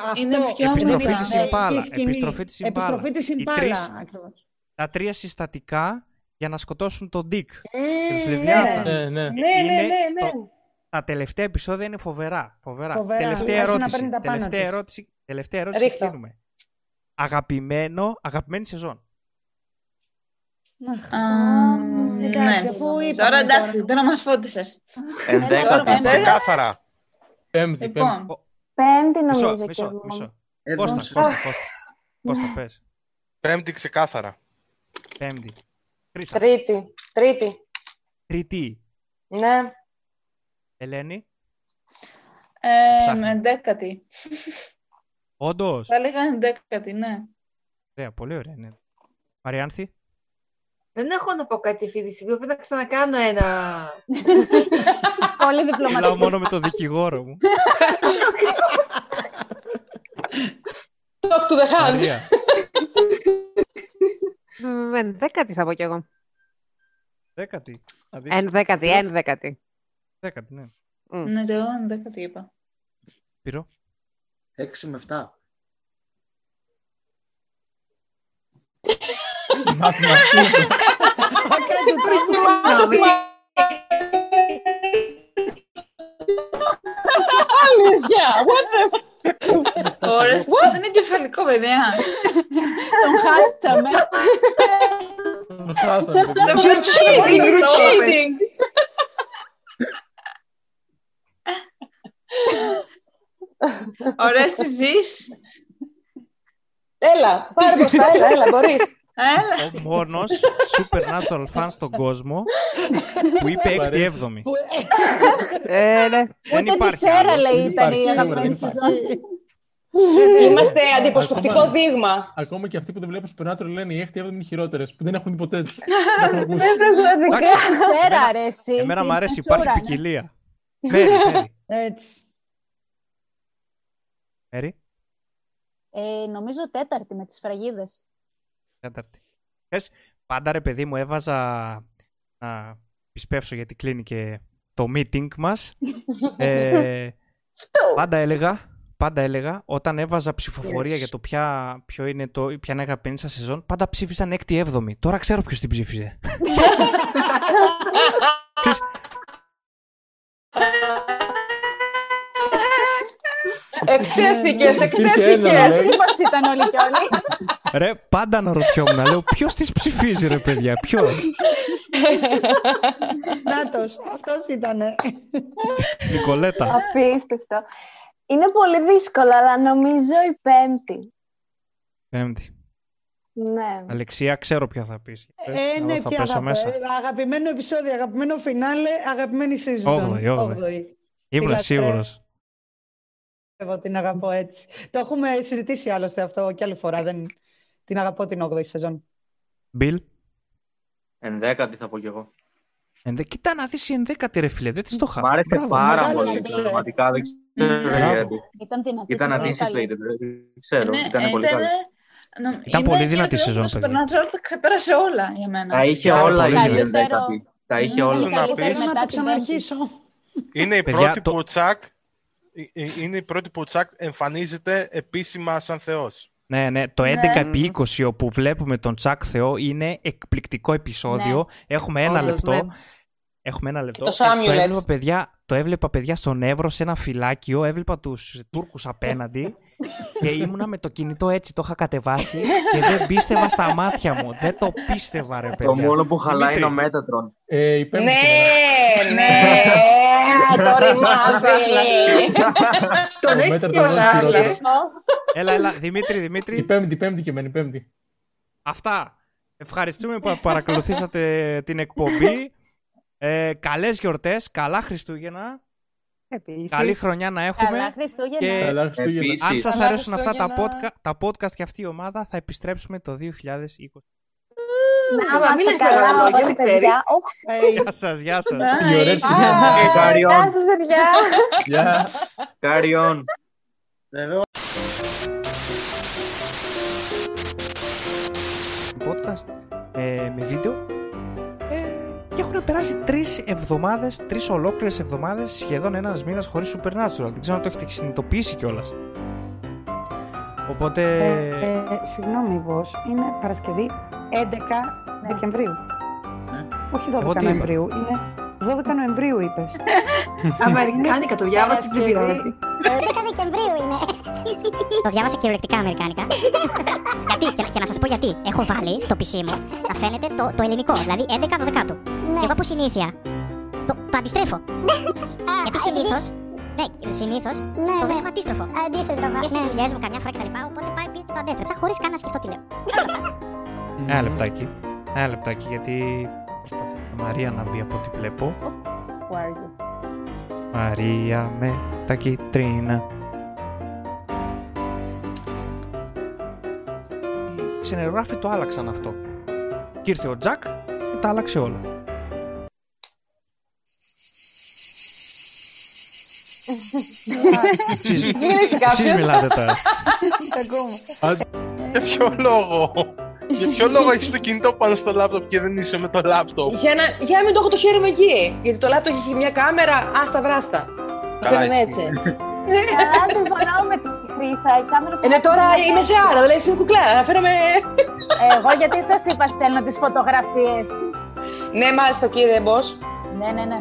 Αυτό, Είναι πιο Επιστροφή μετά. της Ναι, Ιμπάλα. η σκηνή. Επιστροφή της Ιμπάλα. Επιστροφή της Οι Ιμπάλα, τρεις- ακριβώς. Τα τρία συστατικά για να σκοτώσουν τον Ντίκ. Μμμ, Και τους ναι. Λεβιάθαν. Ναι, ναι. Ναι, ναι, Είναι ναι, ναι. το- Τα τελευταία επεισόδια είναι φοβερά. Φοβερά. Φοβερά. Τελευταία Άρχισε να ερώτηση. παίρνει τα πάνω Τελευταία της. ερώτηση. Τελευταία ερώτηση. Ρίχτω. κλείνουμε. Αγαπημένο, αγαπημένη σεζόν. Α, Εντάξει, Ναι. αφού είπαμε Τώρα εντάξει, τώρα μας φώτισες. Ενδέκατη. Ξεκάθαρα. Πέμπτη, πέμπτη. Λοιπόν, Πέμπτη Μισό, νομίζω κι μισό, εγώ. μισό. Εδώ Κώστα, είμαστε. Κώστα, Κώστα. Κώστα, πες. Πέμπτη ξεκάθαρα. Πέμπτη. Χρήσα. Τρίτη. Τρίτη. Τρίτη. Ναι. Ελένη. ε, Ψάχνω. με δέκατη. Όντως. Θα έλεγα ενδέκατη, ναι. Ωραία, πολύ ωραία. Ναι. Μαριάνθη. Δεν έχω να πω κάτι αυτή τη στιγμή. Πρέπει να ξανακάνω ένα. Πολύ Μιλάω διπλωματική. μόνο με τον δικηγόρο μου. Talk to the hand. Μαρία. Μ, Ενδέκατη θα πω κι εγώ. Δέκατη. Δηλαδή, Ενδέκατη, ενδέκατη. Δέκατη, ναι. Μμ. Ναι, και εγώ ενδέκατη είπα. Πυρό. 6 με 7. Μαθηματική. Αλήθεια. What the... Ωρες, δεν είναι κεφαλικό, παιδιά. Τον χάσαμε. Τον χάσαμε, παιδιά. Δεν You're cheating. You're το cheating. Ωραία, τι ζεις. Έλα, πάρε μπροστά, έλα, έλα, μπορείς. Έλα. Ο μόνος supernatural fan στον κόσμο που είπε Μ' αρέσει. 6η-7η. Ε, ναι. Δεν Ούτε της υπάρχει Σέρα άλλος. λέει ήταν υπάρχει, η σίγουρα αγαπημένη δεν υπάρχει. σεζόν. Είμαστε αντιπροσωπευτικό Ακόμα- δείγμα. Ακόμα και αυτοί που δεν βλέπουν Supernatural λένε οι 6η 7η είναι χειρότερες, που δεν έχουν δει ποτέ τους. Δεν έχουν ακούσει. Δεν πραγματικά. Εντάξει, Σέρα, εμένα- ρε, εσύ. Εμένα μου αρέσει, Σούρα, υπάρχει ναι. ποικιλία. Μέρι, Μέρι. Έτσι. Μέρι, Ε, νομίζω τέταρτη με τις φραγίδες. Τέταρτη. Θες, πάντα ρε παιδί μου έβαζα να πιστέψω γιατί κλείνει και το meeting μας. ε, πάντα έλεγα, πάντα έλεγα, όταν έβαζα ψηφοφορία Yes. για το ποια, ποιο είναι το, ποια είναι η αγαπημένη σας σεζόν, πάντα ψήφισαν 6η-7η. Τώρα ξέρω ποιος την ψήφιζε. Ξέρεις, Εκτέθηκες, Υπήρχε ένα, εκτέθηκες. λέει. Πώς ήταν όλοι κι όλοι; ρε, πάντα αναρωτιόμουν, λέω, ποιος τις ψηφίζει ρε παιδιά, ποιος; Νάτος, αυτός ήτανε. Νικολέτα. Απίστευτο. Είναι πολύ δύσκολο, αλλά νομίζω η πέμπτη. Πέμπτη. Ναι. Αλεξία, ξέρω ποια θα πεις. Πες, Ε, εγώ ναι, θα ποια πέσω θα μέσα. πω, ε, Αγαπημένο επεισόδιο, αγαπημένο φινάλε, αγαπημένη season. Όγδοη, όγδοη. Όγδοη. Ήμουν λατρεύω. σίγουρος. Εγώ την αγαπώ έτσι. Το έχουμε συζητήσει άλλωστε αυτό και άλλη φορά. Δεν... Την αγαπώ την 8η σεζόν. Μπιλ; Ενδέκατη θα πω κι εγώ. Ενδε... Κοίτα να δεις η ενδέκατη ρε φίλε, δεν της το είχα. Μ' άρεσε Μπράβο. πάρα μεγάλο πολύ. success. Πραγματικά δεν ξέρω Μπράβο. γιατί. Ήταν δυνατή. Ήταν ήταν πολύ καλή. anticipated. Δεν ξέρω. Ναι, Ήταν πολύ ήταν- καλή. νο- Ήταν είναι πολύ και δυνατή το σεζόν, Το παιδιά. Supernatural τα ξεπέρασε όλα για μένα. Τα είχε Πάρα όλα πολύ η δυνατή. ενδέκατη. Τα είχε Είναι όλα. Όσο να καλύτερη πεις- Θέλω μετά να το την πέμπτη. ξαναρχίσω. Είναι η Παιδιά, πρώτη το- που ο Τσακ ε, ε, είναι η πρώτη που ο Τσακ εμφανίζεται επίσημα σαν θεός. Ναι, ναι, το 11 επί 20 όπου βλέπουμε τον Τσακ Θεό είναι εκπληκτικό επεισόδιο. Έχουμε ένα Όντως, λεπτό. ναι. Έχουμε ένα λεπτό. το Ε, Samuel έβλεπα, έτσι. παιδιά, το έβλεπα παιδιά στον Εύρο σε ένα φυλάκιο. Έβλεπα τους Τούρκους απέναντι και ήμουνα με το κινητό έτσι. Το είχα κατεβάσει και δεν πίστευα στα μάτια μου. Δεν το πίστευα, ρε παιδιά. Το μόνο που χαλάει Δημήτρη, είναι ο Μέτατρον. Ε, η πέμπτη Ναι, και εμένα. ναι, το ρημάδι. Τον Το έχεις μέτρο και των ο όλων Σάρλες. χειρότερων. Έλα, έλα, Δημήτρη, Η Δημήτρη. πέμπτη, η πέμπτη και εμένα, η πέμπτη. Αυτά. Ευχαριστούμε που παρακολουθήσατε την εκπομπή. Ε, καλές γιορτές, καλά Χριστούγεννα. Επίσης. Καλή χρονιά να έχουμε. Καλά Χριστούγεννα. Και Καλά Χριστούγεννα. Επίσης. αν σας Καλά αρέσουν αυτά τα Χριστούγεννα. podcast, τα podcast και αυτή η ομάδα, θα επιστρέψουμε το 2020. Να Αλλά μην είμαστε λες καλά μεγάλα λόγια, όλοι, δεν παιδιά. ξέρεις. Οχ, Ε, Γεια σας, γεια σας. Οι ωραίες Bye. στιγμές. Carry Γεια on. σας, παιδιά. Γεια. Carry on. Βέβαια, podcast ε, με βίντεο. Ε, και έχουν περάσει τρεις εβδομάδες, τρεις ολόκληρες εβδομάδες, σχεδόν ένας μήνας χωρίς Supernatural. Δεν ξέρω αν το έχετε συνειδητοποιήσει κιόλας. Οπότε. ε, ε, συγγνώμη, Βος, είναι Παρασκευή 11 Δεκεμβρίου. Ναι. Όχι Εγώ 12 τι είπα; Νοεμβρίου, είναι 12 Νοεμβρίου είπες. Αμερικάνικα, το διάβασες στην Παρασκευή. τηλεόραση. 10 Δεκεμβρίου είναι. Το διάβασα κυριολεκτικά αμερικάνικα. γιατί, και, και να σας πω γιατί. Έχω βάλει στο PC μου να φαίνεται το, το ελληνικό, δηλαδή 11-12 του. Και εγώ από συνήθεια το, το αντιστρέφω. γιατί συνήθως. Ναι, συνήθως το βρίσκω αντίστροφο. Αντίστροφα. Και στις δουλειές μου καμιά φορά κτλ. Οπότε πάλι το αντέστρεψα χωρίς καν να σκεφτώ τι λέω. Ένα λεπτάκι. Ένα λεπτάκι, γιατί προσπαθεί η Μαρία να μπει από ό,τι βλέπω. Who are you? Μαρία με τα κίτρινα. Οι Ξενεργράφοι το άλλαξαν αυτό. Και ήρθε ο Τζακ και τα άλλαξε όλα. Εσείς- Γύρισε κάποιος. Εσείς μιλάτε τώρα. Τα ακούμε. Για ποιο λόγο; Για ποιο λόγο έχεις το κινητό πάνω στο λάπτοπ και δεν είσαι με το λάπτοπ; Για να, για να μην το έχω το χέρι μου εκεί. Γιατί το λάπτο έχει μια κάμερα, άστα βράστα. Το Καλά, φέρνουμε ισχύει. έτσι. Καλά, συμφωνώ με τη Χρύσα. Η κάμερα Ε, ναι, τώρα είναι είμαι θεάρα, δηλαδή είμαι κουκλάρα. Να φέρομαι. Εγώ γιατί σας είπα στέλνω τις φωτογραφίες. Ναι, μάλιστα κύριε Μπος. Ναι, ναι, ναι.